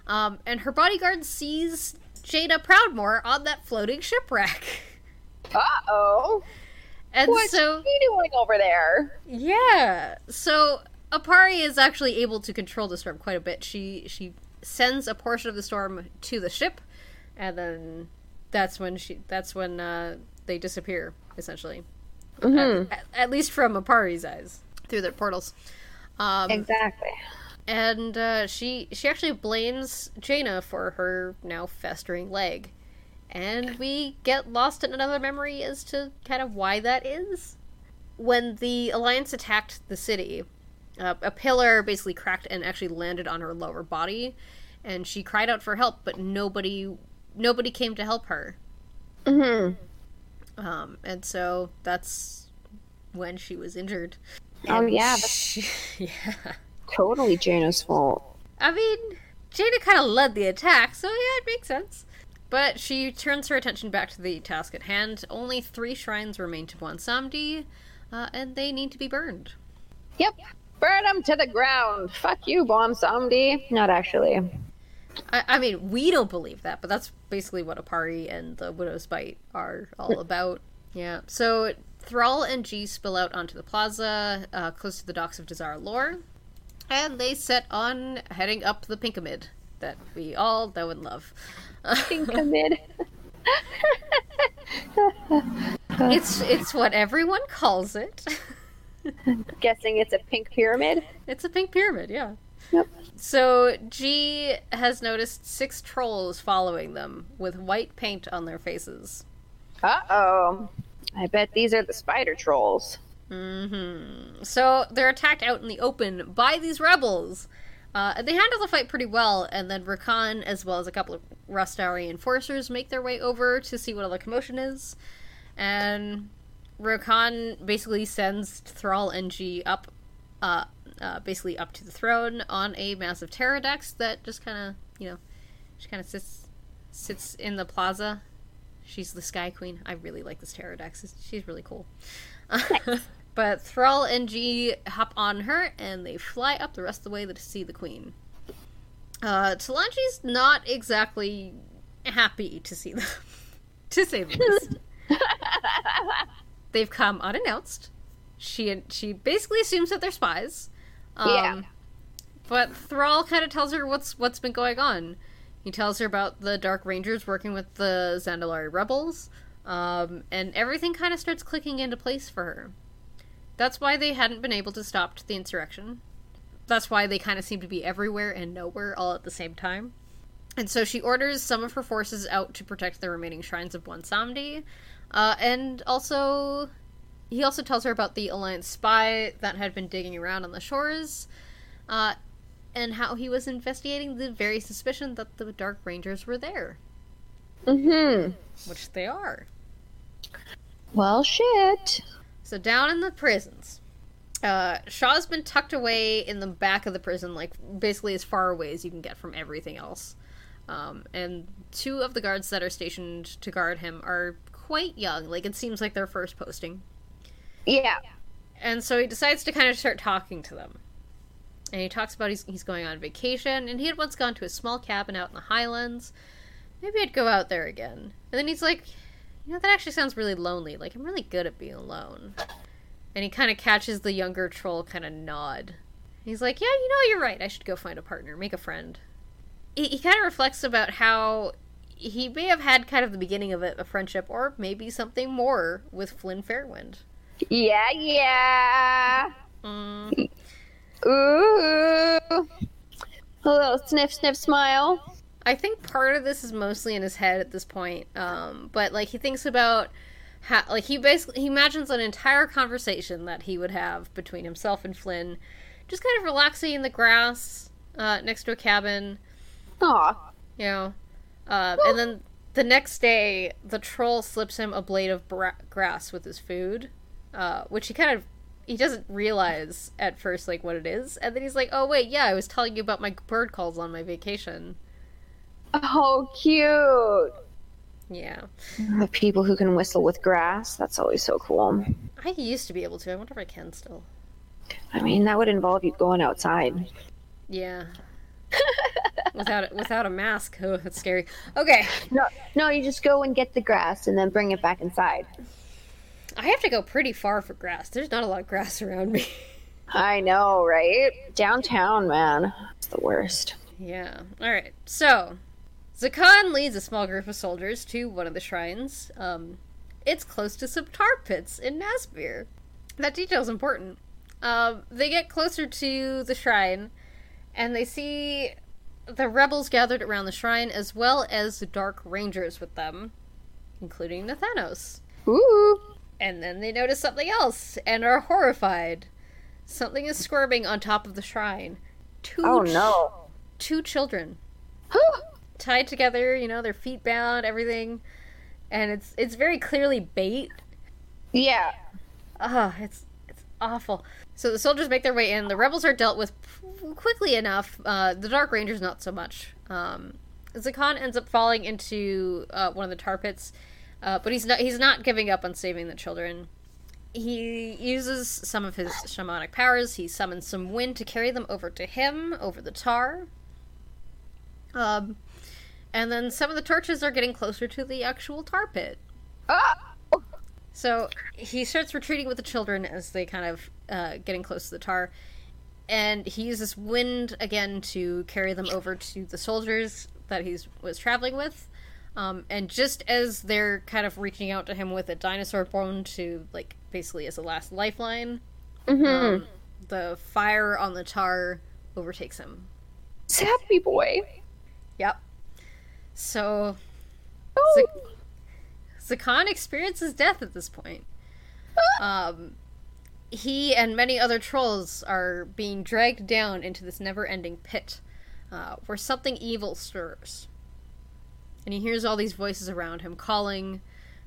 Um, and her bodyguard sees Jaina Proudmoore on that floating shipwreck. Uh oh. And What's so. he doing over there? Yeah. So Apari is actually able to control the storm quite a bit. She she sends a portion of the storm to the ship, and then that's when she that's when uh, they disappear essentially. Mm-hmm. At, at least from Apari's eyes through their portals. Um, Exactly. and uh, she she actually blames Jaina for her now festering leg, and we get lost in another memory as to kind of why that is. When the Alliance attacked the city, uh, a pillar basically cracked and actually landed on her lower body, and she cried out for help, but nobody nobody came to help her. Mm-hmm. Um, and so that's when she was injured. Oh, And yeah, she- yeah. Totally Jaina's fault. I mean, Jaina kind of led the attack, so yeah, it makes sense. But she turns her attention back to the task at hand. Only three shrines remain to Bwonsamdi, uh, and they need to be burned. Yep. Burn them to the ground. Fuck you, Bomb Somebody. Not actually. I, I mean, we don't believe that, but that's basically what Apari and the Widow's Bite are all about. Yeah. So Thrall and Ji spill out onto the plaza, uh, close to the docks of Dazar'alor, and they set on heading up the Pinkamid that we all know and love. Commit. it's it's what everyone calls it. Guessing it's a pink pyramid. It's a pink pyramid, yeah. Yep. So Ji has noticed six trolls following them with white paint on their faces. Uh oh. I bet these are the spider trolls. Mm-hmm. So they're attacked out in the open by these rebels. Uh, they handle the fight pretty well, and then Rokhan, as well as a couple of Rastari enforcers, make their way over to see what all the commotion is. And Rokhan basically sends Thrall NG up, uh, uh, basically up to the throne on a massive pterrordax that just kind of, you know, she kind of sits sits in the plaza. She's the Sky Queen. I really like this pterrordax. She's really cool. but Thrall and Ji hop on her, and they fly up the rest of the way to see the Queen. Uh, Talanji's not exactly happy to see them, to say the least. They've come unannounced. She she basically assumes that they're spies. Um, Yeah. But Thrall kind of tells her what's what's been going on. He tells her about the Dark Rangers working with the Zandalari rebels, um, and everything kind of starts clicking into place for her. That's why they hadn't been able to stop the insurrection. That's why they kind of seem to be everywhere and nowhere all at the same time. And so she orders some of her forces out to protect the remaining shrines of Bwonsamdi. Uh, and also, he also tells her about the Alliance spy that had been digging around on the shores, uh, and how he was investigating the very suspicion that the Dark Rangers were there, Mm-hmm. which they are. Well, shit. So down in the prisons, uh, Shaw's been tucked away in the back of the prison, like basically as far away as you can get from everything else. Um, and two of the guards that are stationed to guard him are quite young. Like it seems like their first posting. Yeah. And so he decides to kind of start talking to them. And he talks about he's, he's going on vacation, and he had once gone to a small cabin out in the highlands. Maybe I'd go out there again. And then he's like, you know, that actually sounds really lonely. Like, I'm really good at being alone. And he kind of catches the younger troll kind of nod. He's like, yeah, you know, you're right. I should go find a partner, make a friend. He, he kind of reflects about how he may have had kind of the beginning of it, a friendship, or maybe something more with Flynn Fairwind. Yeah, yeah. Mm. Ooh. A little sniff, sniff, smile. I think part of this is mostly in his head at this point. Um, but like he thinks about how, like he basically he imagines an entire conversation that he would have between himself and Flynn, just kind of relaxing in the grass uh, next to a cabin, Aw. you know. Um, and then the next day, the troll slips him a blade of bra- grass with his food, uh, which he kind of he doesn't realize at first like what it is, and then he's like, "Oh wait, yeah, I was telling you about my bird calls on my vacation." Oh, cute. Yeah. The people who can whistle with grass. That's always so cool. I used to be able to. I wonder if I can still. I mean, that would involve you going outside. Yeah. Without a, without a mask. Oh, that's scary. Okay. No, no, you just go and get the grass and then bring it back inside. I have to go pretty far for grass. There's not a lot of grass around me. I know, right? Downtown, man. It's the worst. yeah. All right. So, Zakan leads a small group of soldiers to one of the shrines. Um, it's close to some tar pits in Nazmir. That detail's important. Um, they get closer to the shrine, and they see the rebels gathered around the shrine, as well as the Dark Rangers with them, including Nathanos. Ooh. And then they notice something else and are horrified. Something is squirming on top of the shrine. Two Oh ch- no. two children tied together, you know, their feet bound, everything. And it's it's very clearly bait. yeah. Ugh, it's it's awful. So the soldiers make their way in. The rebels are dealt with quickly enough. Uh, the Dark Rangers not so much. Um, Zakan ends up falling into uh, one of the tar pits, uh, but he's not he's not giving up on saving the children. He uses some of his shamanic powers. He summons some wind to carry them over to him over the tar. Um, and then some of the torches are getting closer to the actual tar pit. Ah! So he starts retreating with the children as they kind of uh, getting close to the tar, and he uses wind again to carry them over to the soldiers that he was traveling with. Um, and just as they're kind of reaching out to him with a dinosaur bone to like basically as a last lifeline, Mm-hmm. um, the fire on the tar overtakes him. Sappy boy. Yep. So Oh. Zakan experiences death at this point. Um, he and many other trolls are being dragged down into this never ending pit uh, where something evil stirs. And he hears all these voices around him calling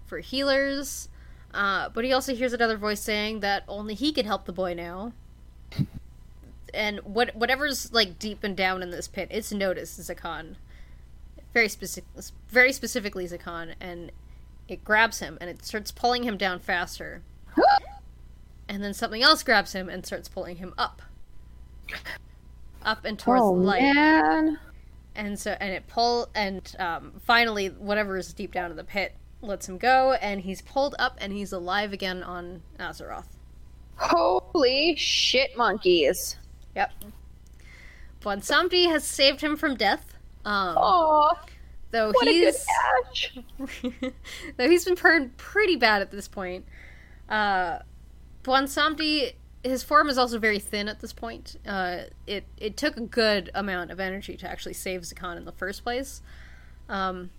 for healers, uh, but he also hears another voice saying that only he can help the boy now. And what whatever's like deep and down in this pit, it's noticed Zakan. Very specific, very specifically Zakan, and it grabs him and it starts pulling him down faster. and then something else grabs him and starts pulling him up, up and towards oh the light man. and so and it pull and um, finally whatever is deep down in the pit lets him go and he's pulled up and he's alive again on Azeroth. Holy shit monkeys. Yep. Bwonsamdi has saved him from death. Um, Oh, though what he's though he's been burned pretty bad at this point. Uh, Bwonsamdi, his form is also very thin at this point. Uh, it it took a good amount of energy to actually save Zakan in the first place. Um,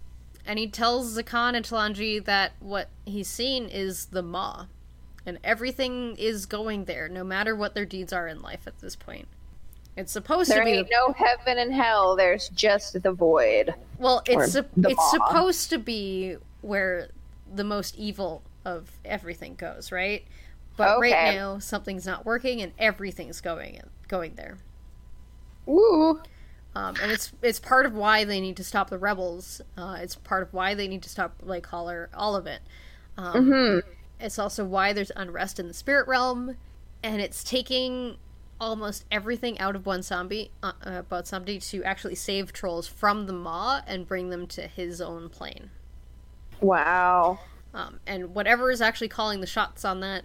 and he tells Zakan and Talanji that what he's seen is the Maw, and everything is going there, no matter what their deeds are in life at this point. It's supposed There to be ain't no heaven and hell. There's just the void. Well, it's the it's Maw. supposed to be where the most evil of everything goes, right? But right now something's not working and everything's going going there. Woo. Um, and it's it's part of why they need to stop the rebels. Uh, it's part of why they need to stop Lake Holler. All of it. Um, hmm It's also why there's unrest in the spirit realm, and it's taking almost everything out of Bwonsamdi, uh, uh, Bwonsamdi to actually save trolls from the Maw and bring them to his own plane. Wow. Um, and whatever is actually calling the shots on that,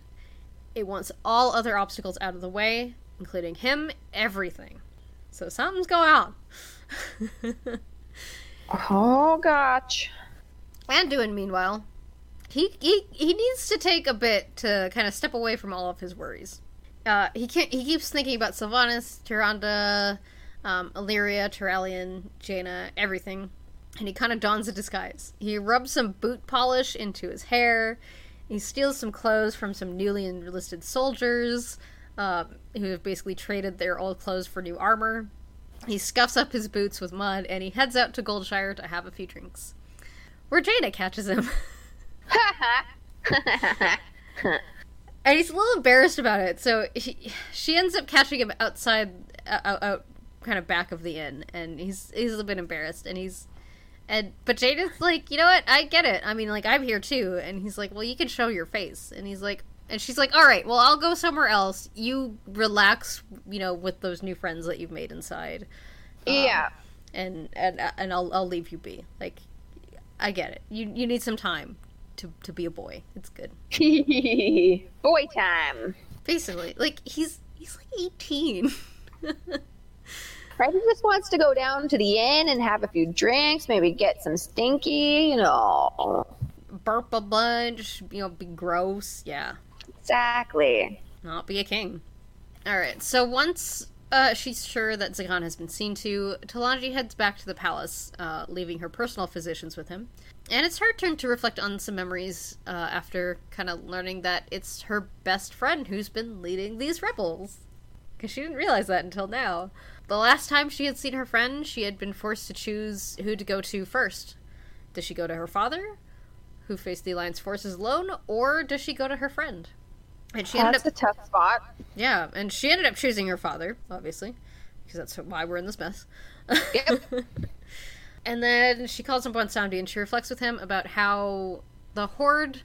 it wants all other obstacles out of the way, including him, everything. So something's going on. Oh, gosh. Anduin, meanwhile, he, he he needs to take a bit to kind of step away from all of his worries. Uh, he can't. He keeps thinking about Sylvanas, Tyrande, um, Alleria, Turalyon, Jaina, everything, and he kind of dons a disguise. He rubs some boot polish into his hair. He steals some clothes from some newly enlisted soldiers um, who have basically traded their old clothes for new armor. He scuffs up his boots with mud and he heads out to Goldshire to have a few drinks. Where Jaina catches him. and he's a little embarrassed about it. So he, she ends up catching him outside, uh, out, out, kind of back of the inn, and he's he's a bit embarrassed, and he's. And but Jaina's like, you know what? I get it. I mean, like I'm here too. And he's like, well, you can show your face. And he's like, and she's like, all right, well, I'll go somewhere else. You relax, you know, with those new friends that you've made inside, yeah. and and and I'll I'll leave you be. Like, I get it. You you need some time to to be a boy. It's good. Boy time. Basically, like he's he's like eighteen. Right? He just wants to go down to the inn and have a few drinks, maybe get some stinky, you know. Burp a bunch, you know, be gross. Yeah. Exactly. not be a king. All right. So once uh, she's sure that Zakan has been seen to, Talanji heads back to the palace, uh, leaving her personal physicians with him. And it's her turn to reflect on some memories uh, after kind of learning that it's her best friend who's been leading these rebels. Because she didn't realize that until now. The last time she had seen her friend, she had been forced to choose who to go to first. Does she go to her father, who faced the Alliance forces alone, or does she go to her friend? And she ended That's up a tough spot. yeah, and she ended up choosing her father, obviously, because that's why we're in this mess. Yep. and then she calls him Bwonsamdi and she reflects with him about how the Horde.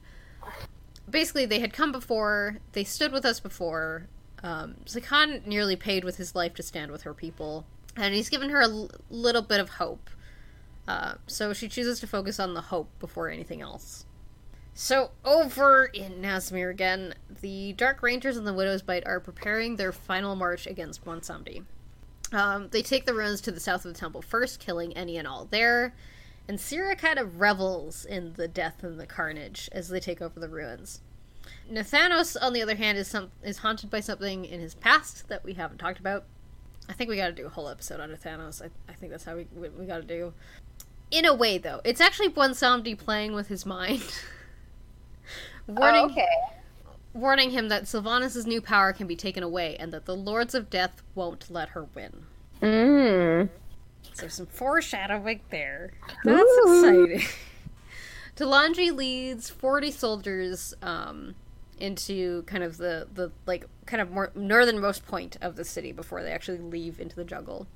Basically, they had come before, they stood with us before. Um, Zakan nearly paid with his life to stand with her people, and he's given her a l- little bit of hope. Uh, so she chooses to focus on the hope before anything else. So, over in Nazmir again, the Dark Rangers and the Widow's Bite are preparing their final march against Bwonsamdi. Um, they take the ruins to the south of the temple first, killing any and all there, and Sira kind of revels in the death and the carnage as they take over the ruins. Nathanos, on the other hand, is some is haunted by something in his past that we haven't talked about. I think we got to do a whole episode on Nathanos. I, I think that's how we we, we got to do. In a way, though, it's actually Bwonsamdi playing with his mind. warning, Oh, okay. Warning him that Sylvanas' new power can be taken away and that the Lords of Death won't let her win. Mm. So some foreshadowing there. That's Ooh. exciting. Talanji leads 40 soldiers um, into kind of the, the like kind of more northernmost point of the city before they actually leave into the jungle.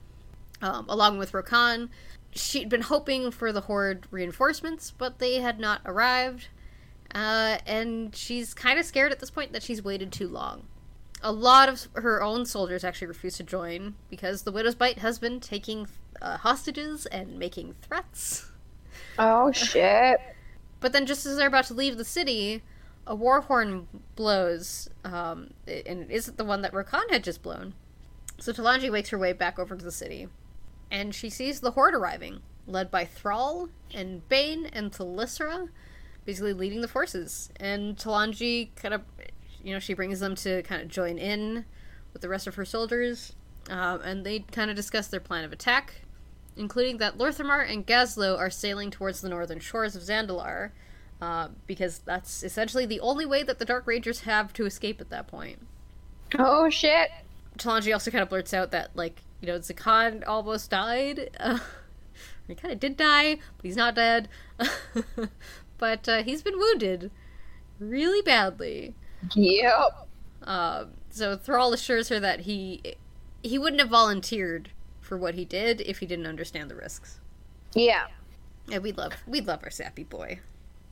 Um, along with Rokhan, she'd been hoping for the Horde reinforcements, but they had not arrived. Uh, and she's kind of scared at this point that she's waited too long. A lot of her own soldiers actually refuse to join because the Widow's Bite has been taking uh, hostages and making threats. Oh shit. But then, just as they're about to leave the city, a war horn blows, um, and it isn't the one that Rokhan had just blown. So Talanji makes her way back over to the city, and she sees the horde arriving, led by Thrall and Bane and Thalyssra, basically leading the forces. And Talanji kind of, you know, she brings them to kind of join in with the rest of her soldiers, um, and they kind of discuss their plan of attack including that Lor'themar and Gazlowe are sailing towards the northern shores of Zandalar, uh, because that's essentially the only way that the Dark Rangers have to escape at that point. Oh shit. Talanji also kind of blurts out that, like, you know, Zakan almost died. Uh, he kind of did die, but he's not dead. but uh, he's been wounded really badly. Yep. Uh, so Thrall assures her that he he wouldn't have volunteered for what he did if he didn't understand the risks. Yeah. And we love we love our sappy boy.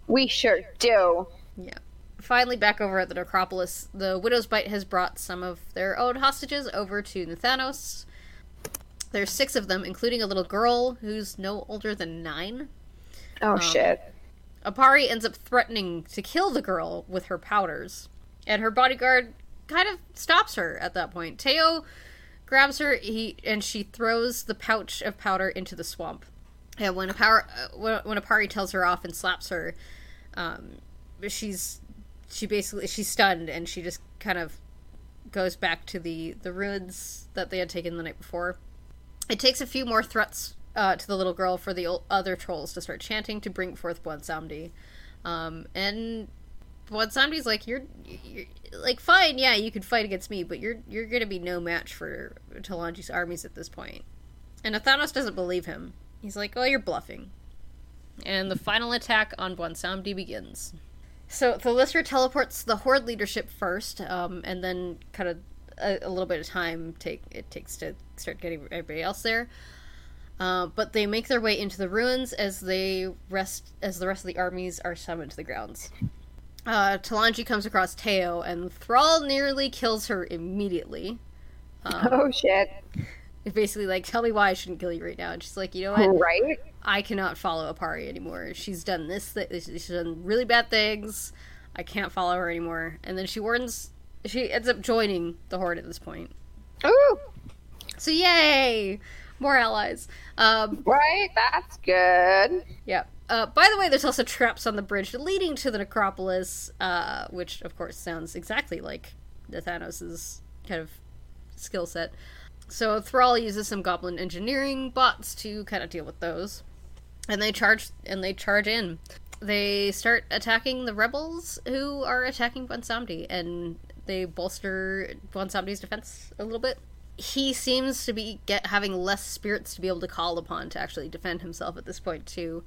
We sure do. Yeah. Finally, back over at the Necropolis, the Widow's Bite has brought some of their own hostages over to Nathanos. There's six of them, including a little girl who's no older than nine. Oh shit. Apari ends up threatening to kill the girl with her powders, and her bodyguard kind of stops her at that point. Teo grabs her, he and she throws the pouch of powder into the swamp. And when a power, when, when Apari tells her off and slaps her, um, she's she basically she's stunned and she just kind of goes back to the the ruins that they had taken the night before. It takes a few more threats uh, to the little girl for the other trolls to start chanting to bring forth Bwonsamdi. Um, and Bwonsamdi's like, you're, you're, like, fine, yeah, you could fight against me, but you're you're gonna be no match for Talanji's armies at this point. And Athanos doesn't believe him. He's like, oh, you're bluffing. And the final attack on Bwonsamdi begins. So the Thalyssra teleports the Horde leadership first, um, and then kind of a, a little bit of time take it takes to start getting everybody else there. Uh, but they make their way into the ruins as they rest as the rest of the armies are summoned to the grounds. Uh, Talanji comes across Teo, and Thrall nearly kills her immediately. oh shit. Basically like, tell me why I shouldn't kill you right now. And she's like, you know what? Right? I cannot follow Apari anymore. She's done this, th- she's done really bad things. I can't follow her anymore. And then she warns, she ends up joining the Horde at this point. Oh. So yay! More allies. Um, Right? That's good. yeah. Uh, by the way, there's also traps on the bridge leading to the necropolis, uh, which of course sounds exactly like Nathanos' kind of skill set. So Thrall uses some goblin engineering bots to kind of deal with those. And they charge and they charge in. They start attacking the rebels who are attacking Bwonsamdi and they bolster Bwonsamdi's defense a little bit. He seems to be get having less spirits to be able to call upon to actually defend himself at this point too.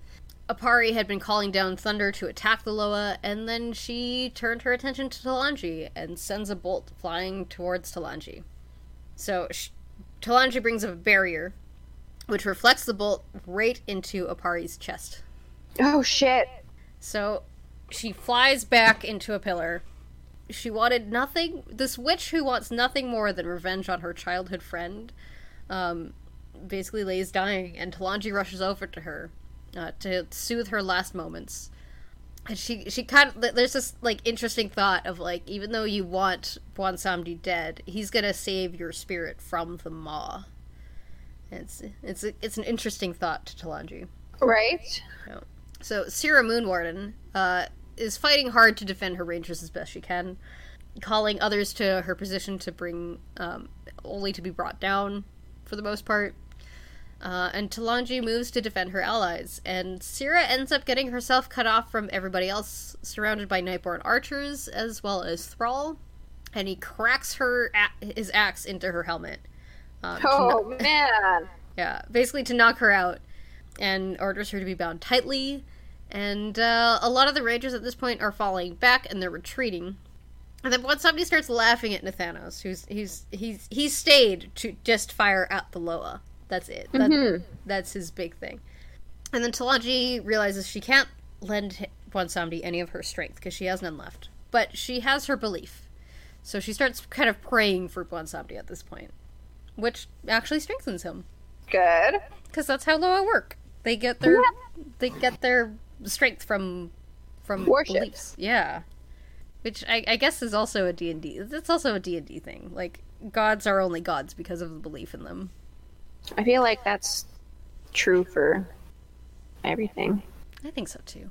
Apari had been calling down thunder to attack the Loa, and then she turned her attention to Talanji and sends a bolt flying towards Talanji. So Talanji brings a barrier, which reflects the bolt right into Apari's chest. Oh shit. So she flies back into a pillar. She wanted nothing. This witch who wants nothing more than revenge on her childhood friend, um, basically lays dying, and Talanji rushes over to her uh, to soothe her last moments. And she she kind of there's this like interesting thought of like even though you want Bwonsamdi dead, he's gonna save your spirit from the maw. And It's it's it's an interesting thought to Talanji. Right? So Sira Moonwarden uh, is fighting hard to defend her rangers as best she can, calling others to her position to bring um, only to be brought down for the most part. Uh, and Talanji moves to defend her allies, and Sira ends up getting herself cut off from everybody else, surrounded by Nightborne archers as well as Thrall, and he cracks her a- his axe into her helmet. Um, Oh man. yeah, basically to knock her out, and orders her to be bound tightly. And uh, a lot of the Rangers at this point are falling back and they're retreating. And then once somebody starts laughing at Nathanos, who's he's he's he's stayed to just fire at the Loa. That's it. That, Mhm. That's his big thing. And then Talanji realizes she can't lend Bwonsamdi any of her strength because she has none left. But she has her belief. So she starts kind of praying for Bwonsamdi at this point, which actually strengthens him Good. because that's how Loa work. They get their they get their strength from from Worship. beliefs. Yeah, which I, I guess is also a D and D. It's also a D and D thing. Like gods are only gods because of the belief in them. I feel like that's true for everything. I think so too.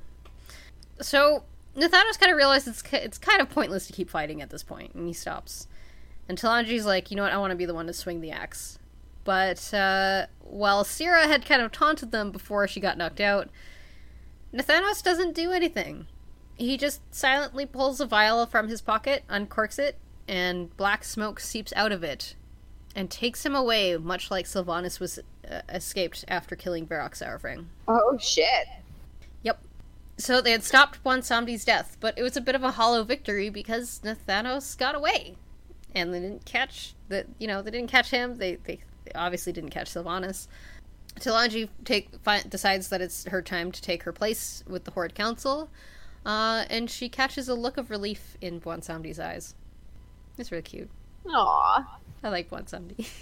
So Nathanos kind of realizes it's it's kind of pointless to keep fighting at this point, and he stops. And Talanji's like, you know what? I want to be the one to swing the axe. But uh, while Sira had kind of taunted them before she got knocked out, Nathanos doesn't do anything. He just silently pulls a vial from his pocket, uncorks it, and black smoke seeps out of it, and takes him away, much like Sylvanas was uh, escaped after killing Varok Saurfang. Oh shit. Yep. So they had stopped Bwonsamdi's death, but it was a bit of a hollow victory because Nathanos got away, and they didn't catch the. You know, they didn't catch him. They they obviously didn't catch Sylvanas. Talanji take fi- decides that it's her time to take her place with the Horde Council, uh, and she catches a look of relief in Bwonsamdi's eyes. It's really cute. Aw. I like Bonsomdi.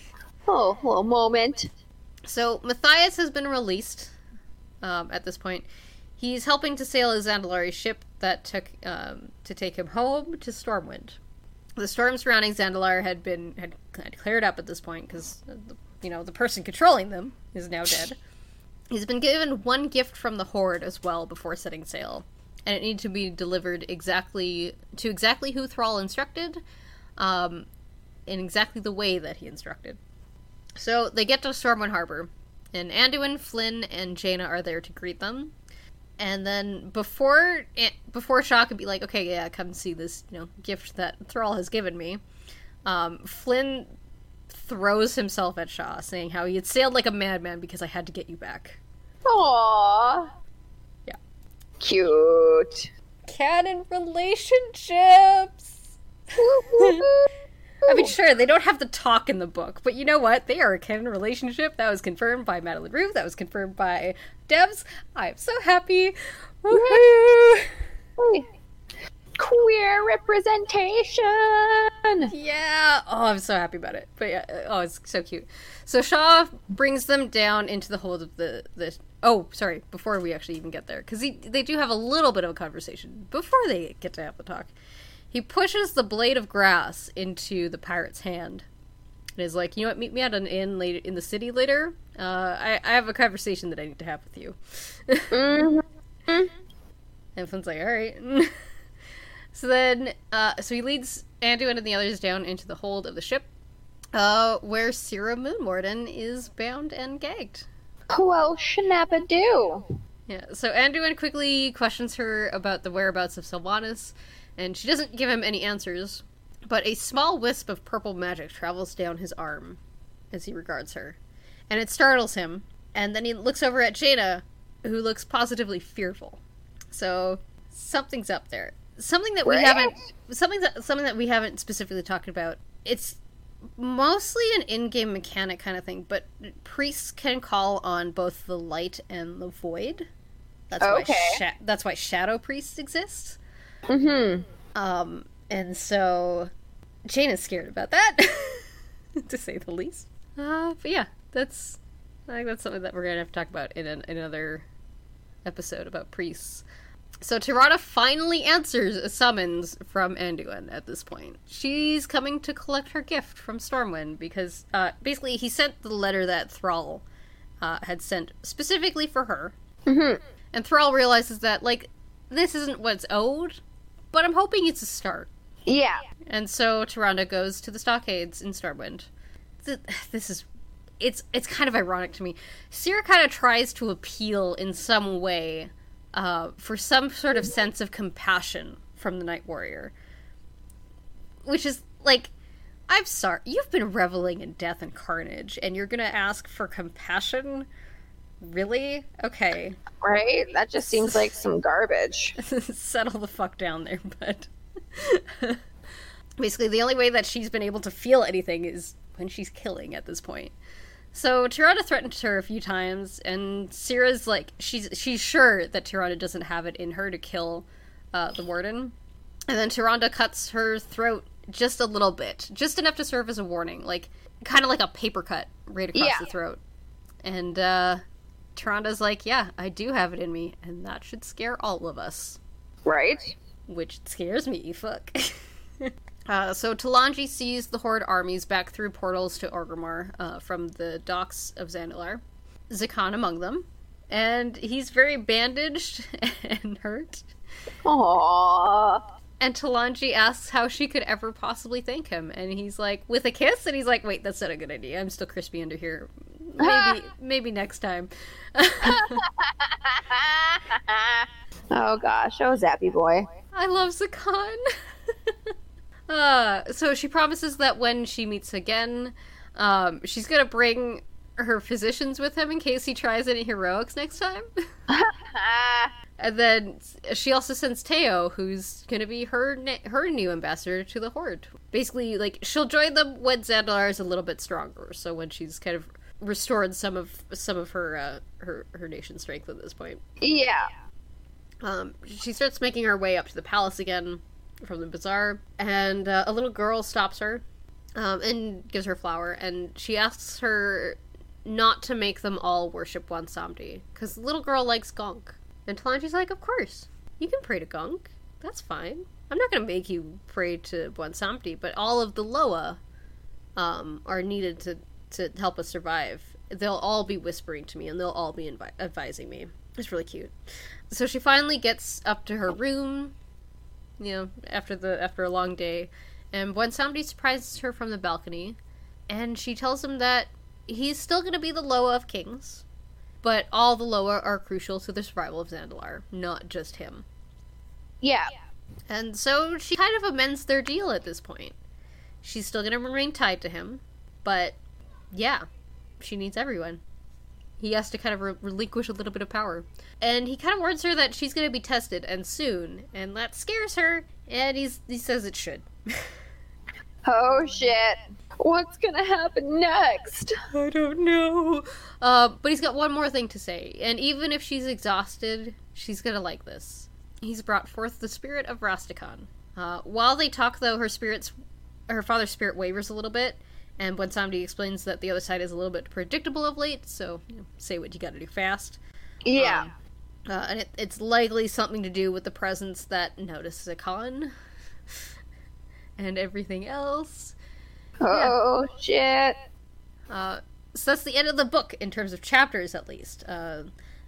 Oh, little moment. So Mathias has been released um, at this point. He's helping to sail a Zandalari ship that took um, to take him home to Stormwind. The storm surrounding Zandalar had been had, had cleared up at this point because you know the person controlling them is now dead. He's been given one gift from the Horde as well before setting sail, and it needed to be delivered exactly to exactly who Thrall instructed, um, in exactly the way that he instructed. So they get to Stormwind Harbor, and Anduin, Flynn, and Jaina are there to greet them. And then before before Shaw could be like, okay, yeah, come see this, you know, gift that Thrall has given me, um, Flynn throws himself at Shaw, saying how he had sailed like a madman because I had to get you back. Aw. Yeah. Cute. Canon relationships. I mean, sure, they don't have the talk in the book, but you know what? They are a canon relationship. That was confirmed by Madeleine Roux. That was confirmed by Debs. I'm so happy. Woohoo! Hey. Queer representation. Yeah. Oh, I'm so happy about it. But yeah, oh, it's so cute. So Shaw brings them down into the hold of the the. Oh, sorry. Before we actually even get there, because they do have a little bit of a conversation before they get to have the talk. He pushes the blade of grass into the pirate's hand, and is like, "You know what? Meet me at an inn later in the city later. Uh, I I have a conversation that I need to have with you." Mhm. And Flynn's like, all right. so then, uh, so he leads Anduin and the others down into the hold of the ship, uh, where Sira Moonwarden is bound and gagged. Well, do? Yeah, so Anduin quickly questions her about the whereabouts of Sylvanas, and she doesn't give him any answers, but a small wisp of purple magic travels down his arm as he regards her. And it startles him, and then he looks over at Jaina, who looks positively fearful. So something's up there. Something that we Right. haven't something that something that we haven't specifically talked about. It's mostly an in-game mechanic kind of thing, but priests can call on both the light and the void. That's Okay. why sha- that's why shadow priests exist. Mm-hmm. Um, and so Jaina is scared about that, to say the least. Uh, but yeah, that's I think that's something that we're gonna have to talk about in, an, in another episode about priests. So Tyrande finally answers a summons from Anduin at this point. She's coming to collect her gift from Stormwind because uh, basically he sent the letter that Thrall uh, had sent specifically for her. Mm-hmm. And Thrall realizes that, like, this isn't what's owed, but I'm hoping it's a start. Yeah. And so Tyrande goes to the stockades in Stormwind. This is it's it's kind of ironic to me. Sira kind of tries to appeal in some way uh, for some sort of sense of compassion from the Night Warrior, which is like, I'm sorry, you've been reveling in death and carnage, and you're gonna ask for compassion. Really? Okay. Right? That just seems like some garbage. Settle the fuck down there, bud. Basically, the only way that she's been able to feel anything is when she's killing at this point. So Tyrande threatened her a few times, and Sira's like, she's she's sure that Tyrande doesn't have it in her to kill uh, the warden, and then Tyrande cuts her throat just a little bit, just enough to serve as a warning, like kind of like a paper cut right across Yeah. the throat. And uh, Tyrande's like, yeah, I do have it in me, and that should scare all of us Right? which scares me. Fuck. uh, so Talanji sees the Horde armies back through portals to Orgrimmar uh, from the docks of Zandalar. Zakan among them, and he's very bandaged and hurt. Aww. And Talanji asks how she could ever possibly thank him, and he's like, with a kiss, and he's like, "Wait, that's not a good idea. I'm still crispy under here. Maybe, maybe next time." oh gosh, oh Zappy boy. I love Zakan. Uh, so she promises that when she meets again, um, she's gonna bring her physicians with him in case he tries any heroics next time. and then she also sends Teo, who's gonna be her her new ambassador to the Horde. Basically, like she'll join them when Zandalar is a little bit stronger. So when she's kind of restored some of some of her uh, her her nation's strength at this point. yeah. Um, she starts making her way up to the palace again from the bazaar, and uh, a little girl stops her um, and gives her flower, and she asks her not to make them all worship Bwonsamdi, because the little girl likes Gonk. And Talanji's like, Of course, you can pray to Gonk. That's fine. I'm not going to make you pray to Bwonsamdi, but all of the Loa um, are needed to, to help us survive. They'll all be whispering to me, and they'll all be invi- advising me. It's really cute so she finally gets up to her room you know after the after a long day. And Bwonsamdi surprises her from the balcony and she tells him that he's still going to be the loa of kings but all the loa are crucial to the survival of zandalar not just him. Yeah. and so she kind of amends their deal at this point. She's still going to remain tied to him but yeah she needs everyone he has to kind of re- relinquish a little bit of power. And he kind of warns her that she's going to be tested and soon, and that scares her. And he's he says it should. Oh shit. What's gonna happen next? I don't know. Uh, but he's got one more thing to say, and even if she's exhausted, she's gonna like this. He's brought forth the spirit of Rastakhan. Uh, while they talk, though, her spirits, her father's spirit wavers a little bit, and Bwonsamdi explains that the other side is a little bit predictable of late, so you know, say what you gotta do fast. Yeah. Uh, and it, it's likely something to do with the presence that notices a con and everything else. oh shit. Uh, so that's the end of the book in terms of chapters, at least. Uh,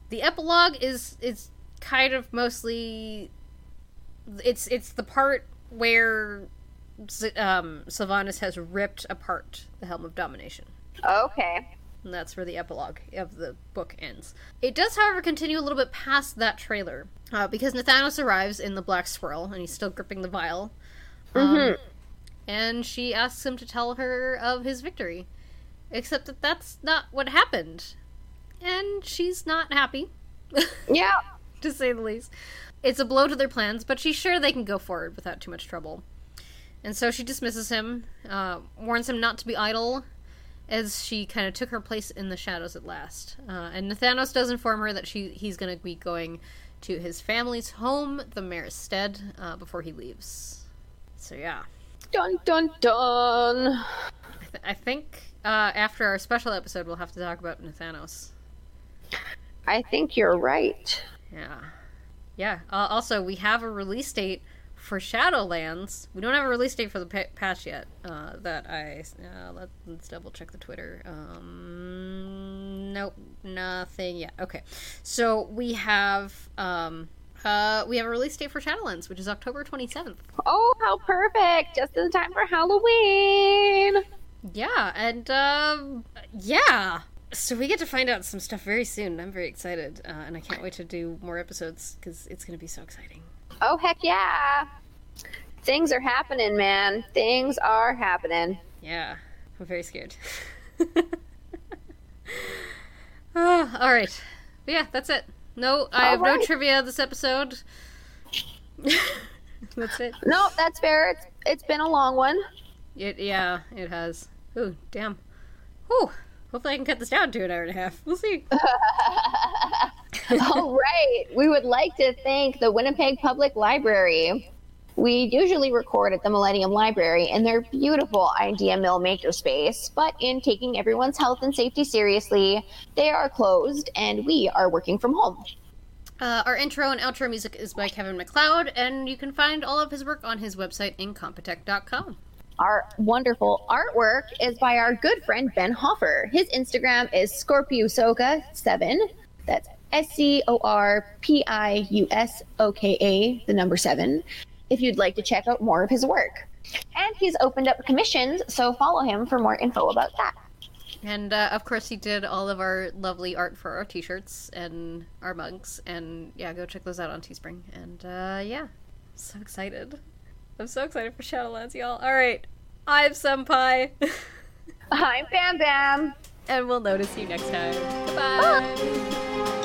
the epilogue is is kind of mostly it's it's the part where um, Sylvanas has ripped apart the Helm of Domination. Okay. And that's where the epilogue of the book ends. It does, however, continue a little bit past that trailer uh, because Nathanos arrives in the Black Swirl and he's still gripping the vial. Um, And she asks him to tell her of his victory. Except that that's not what happened. And she's not happy, Yeah. to say the least. It's a blow to their plans, but she's sure they can go forward without too much trouble. And so she dismisses him, uh, warns him not to be idle, as she kind of took her place in the shadows at last. Uh, and Nathanos does inform her that she he's going to be going to his family's home, the Marris Stead, uh, before he leaves. So yeah, Dun dun dun. I, th- I think uh, after our special episode, we'll have to talk about Nathanos. I think you're right. Yeah, yeah. Uh, also, we have a release date for Shadowlands. We don't have a release date for the pa- patch yet. Uh, that I uh, let, let's double check the Twitter. Um, nope, nothing yet. Okay, so we have um, uh, we have a release date for Shadowlands, which is October twenty seventh. Oh, how perfect! Just in time for Halloween. Yeah, and um, yeah. So we get to find out some stuff very soon. I'm very excited, uh, and I can't wait to do more episodes because it's going to be so exciting. Oh heck yeah! Things are happening, man. Things are happening. Yeah, I'm very scared. Ah, all right. But yeah, that's it. No, I have no trivia this episode. that's it. No, that's fair. It's it's been a long one. It yeah, it has. Ooh, damn. Whew. Hopefully I can cut this down to an hour and a half. We'll see. All right. We would like to thank the Winnipeg Public Library. We usually record at the Millennium Library in their beautiful Idea Mill makerspace, but in taking everyone's health and safety seriously, they are closed and we are working from home. Uh, our intro and outro music is by Kevin MacLeod, and you can find all of his work on his website, incompetech.com. Our wonderful artwork is by our good friend Ben Hoffer. His Instagram is Scorpiusoka7. That's S C O R P I U S O K A, the number seven, if you'd like to check out more of his work. And he's opened up commissions, so follow him for more info about that. And uh, of course, he did all of our lovely art for our t shirts and our mugs. And yeah, go check those out on Teespring. And uh, yeah, so excited. I'm so excited for Shadowlands, y'all. All right, I'm Senpai, I'm Bam Bam. and we'll notice you next time. Bye.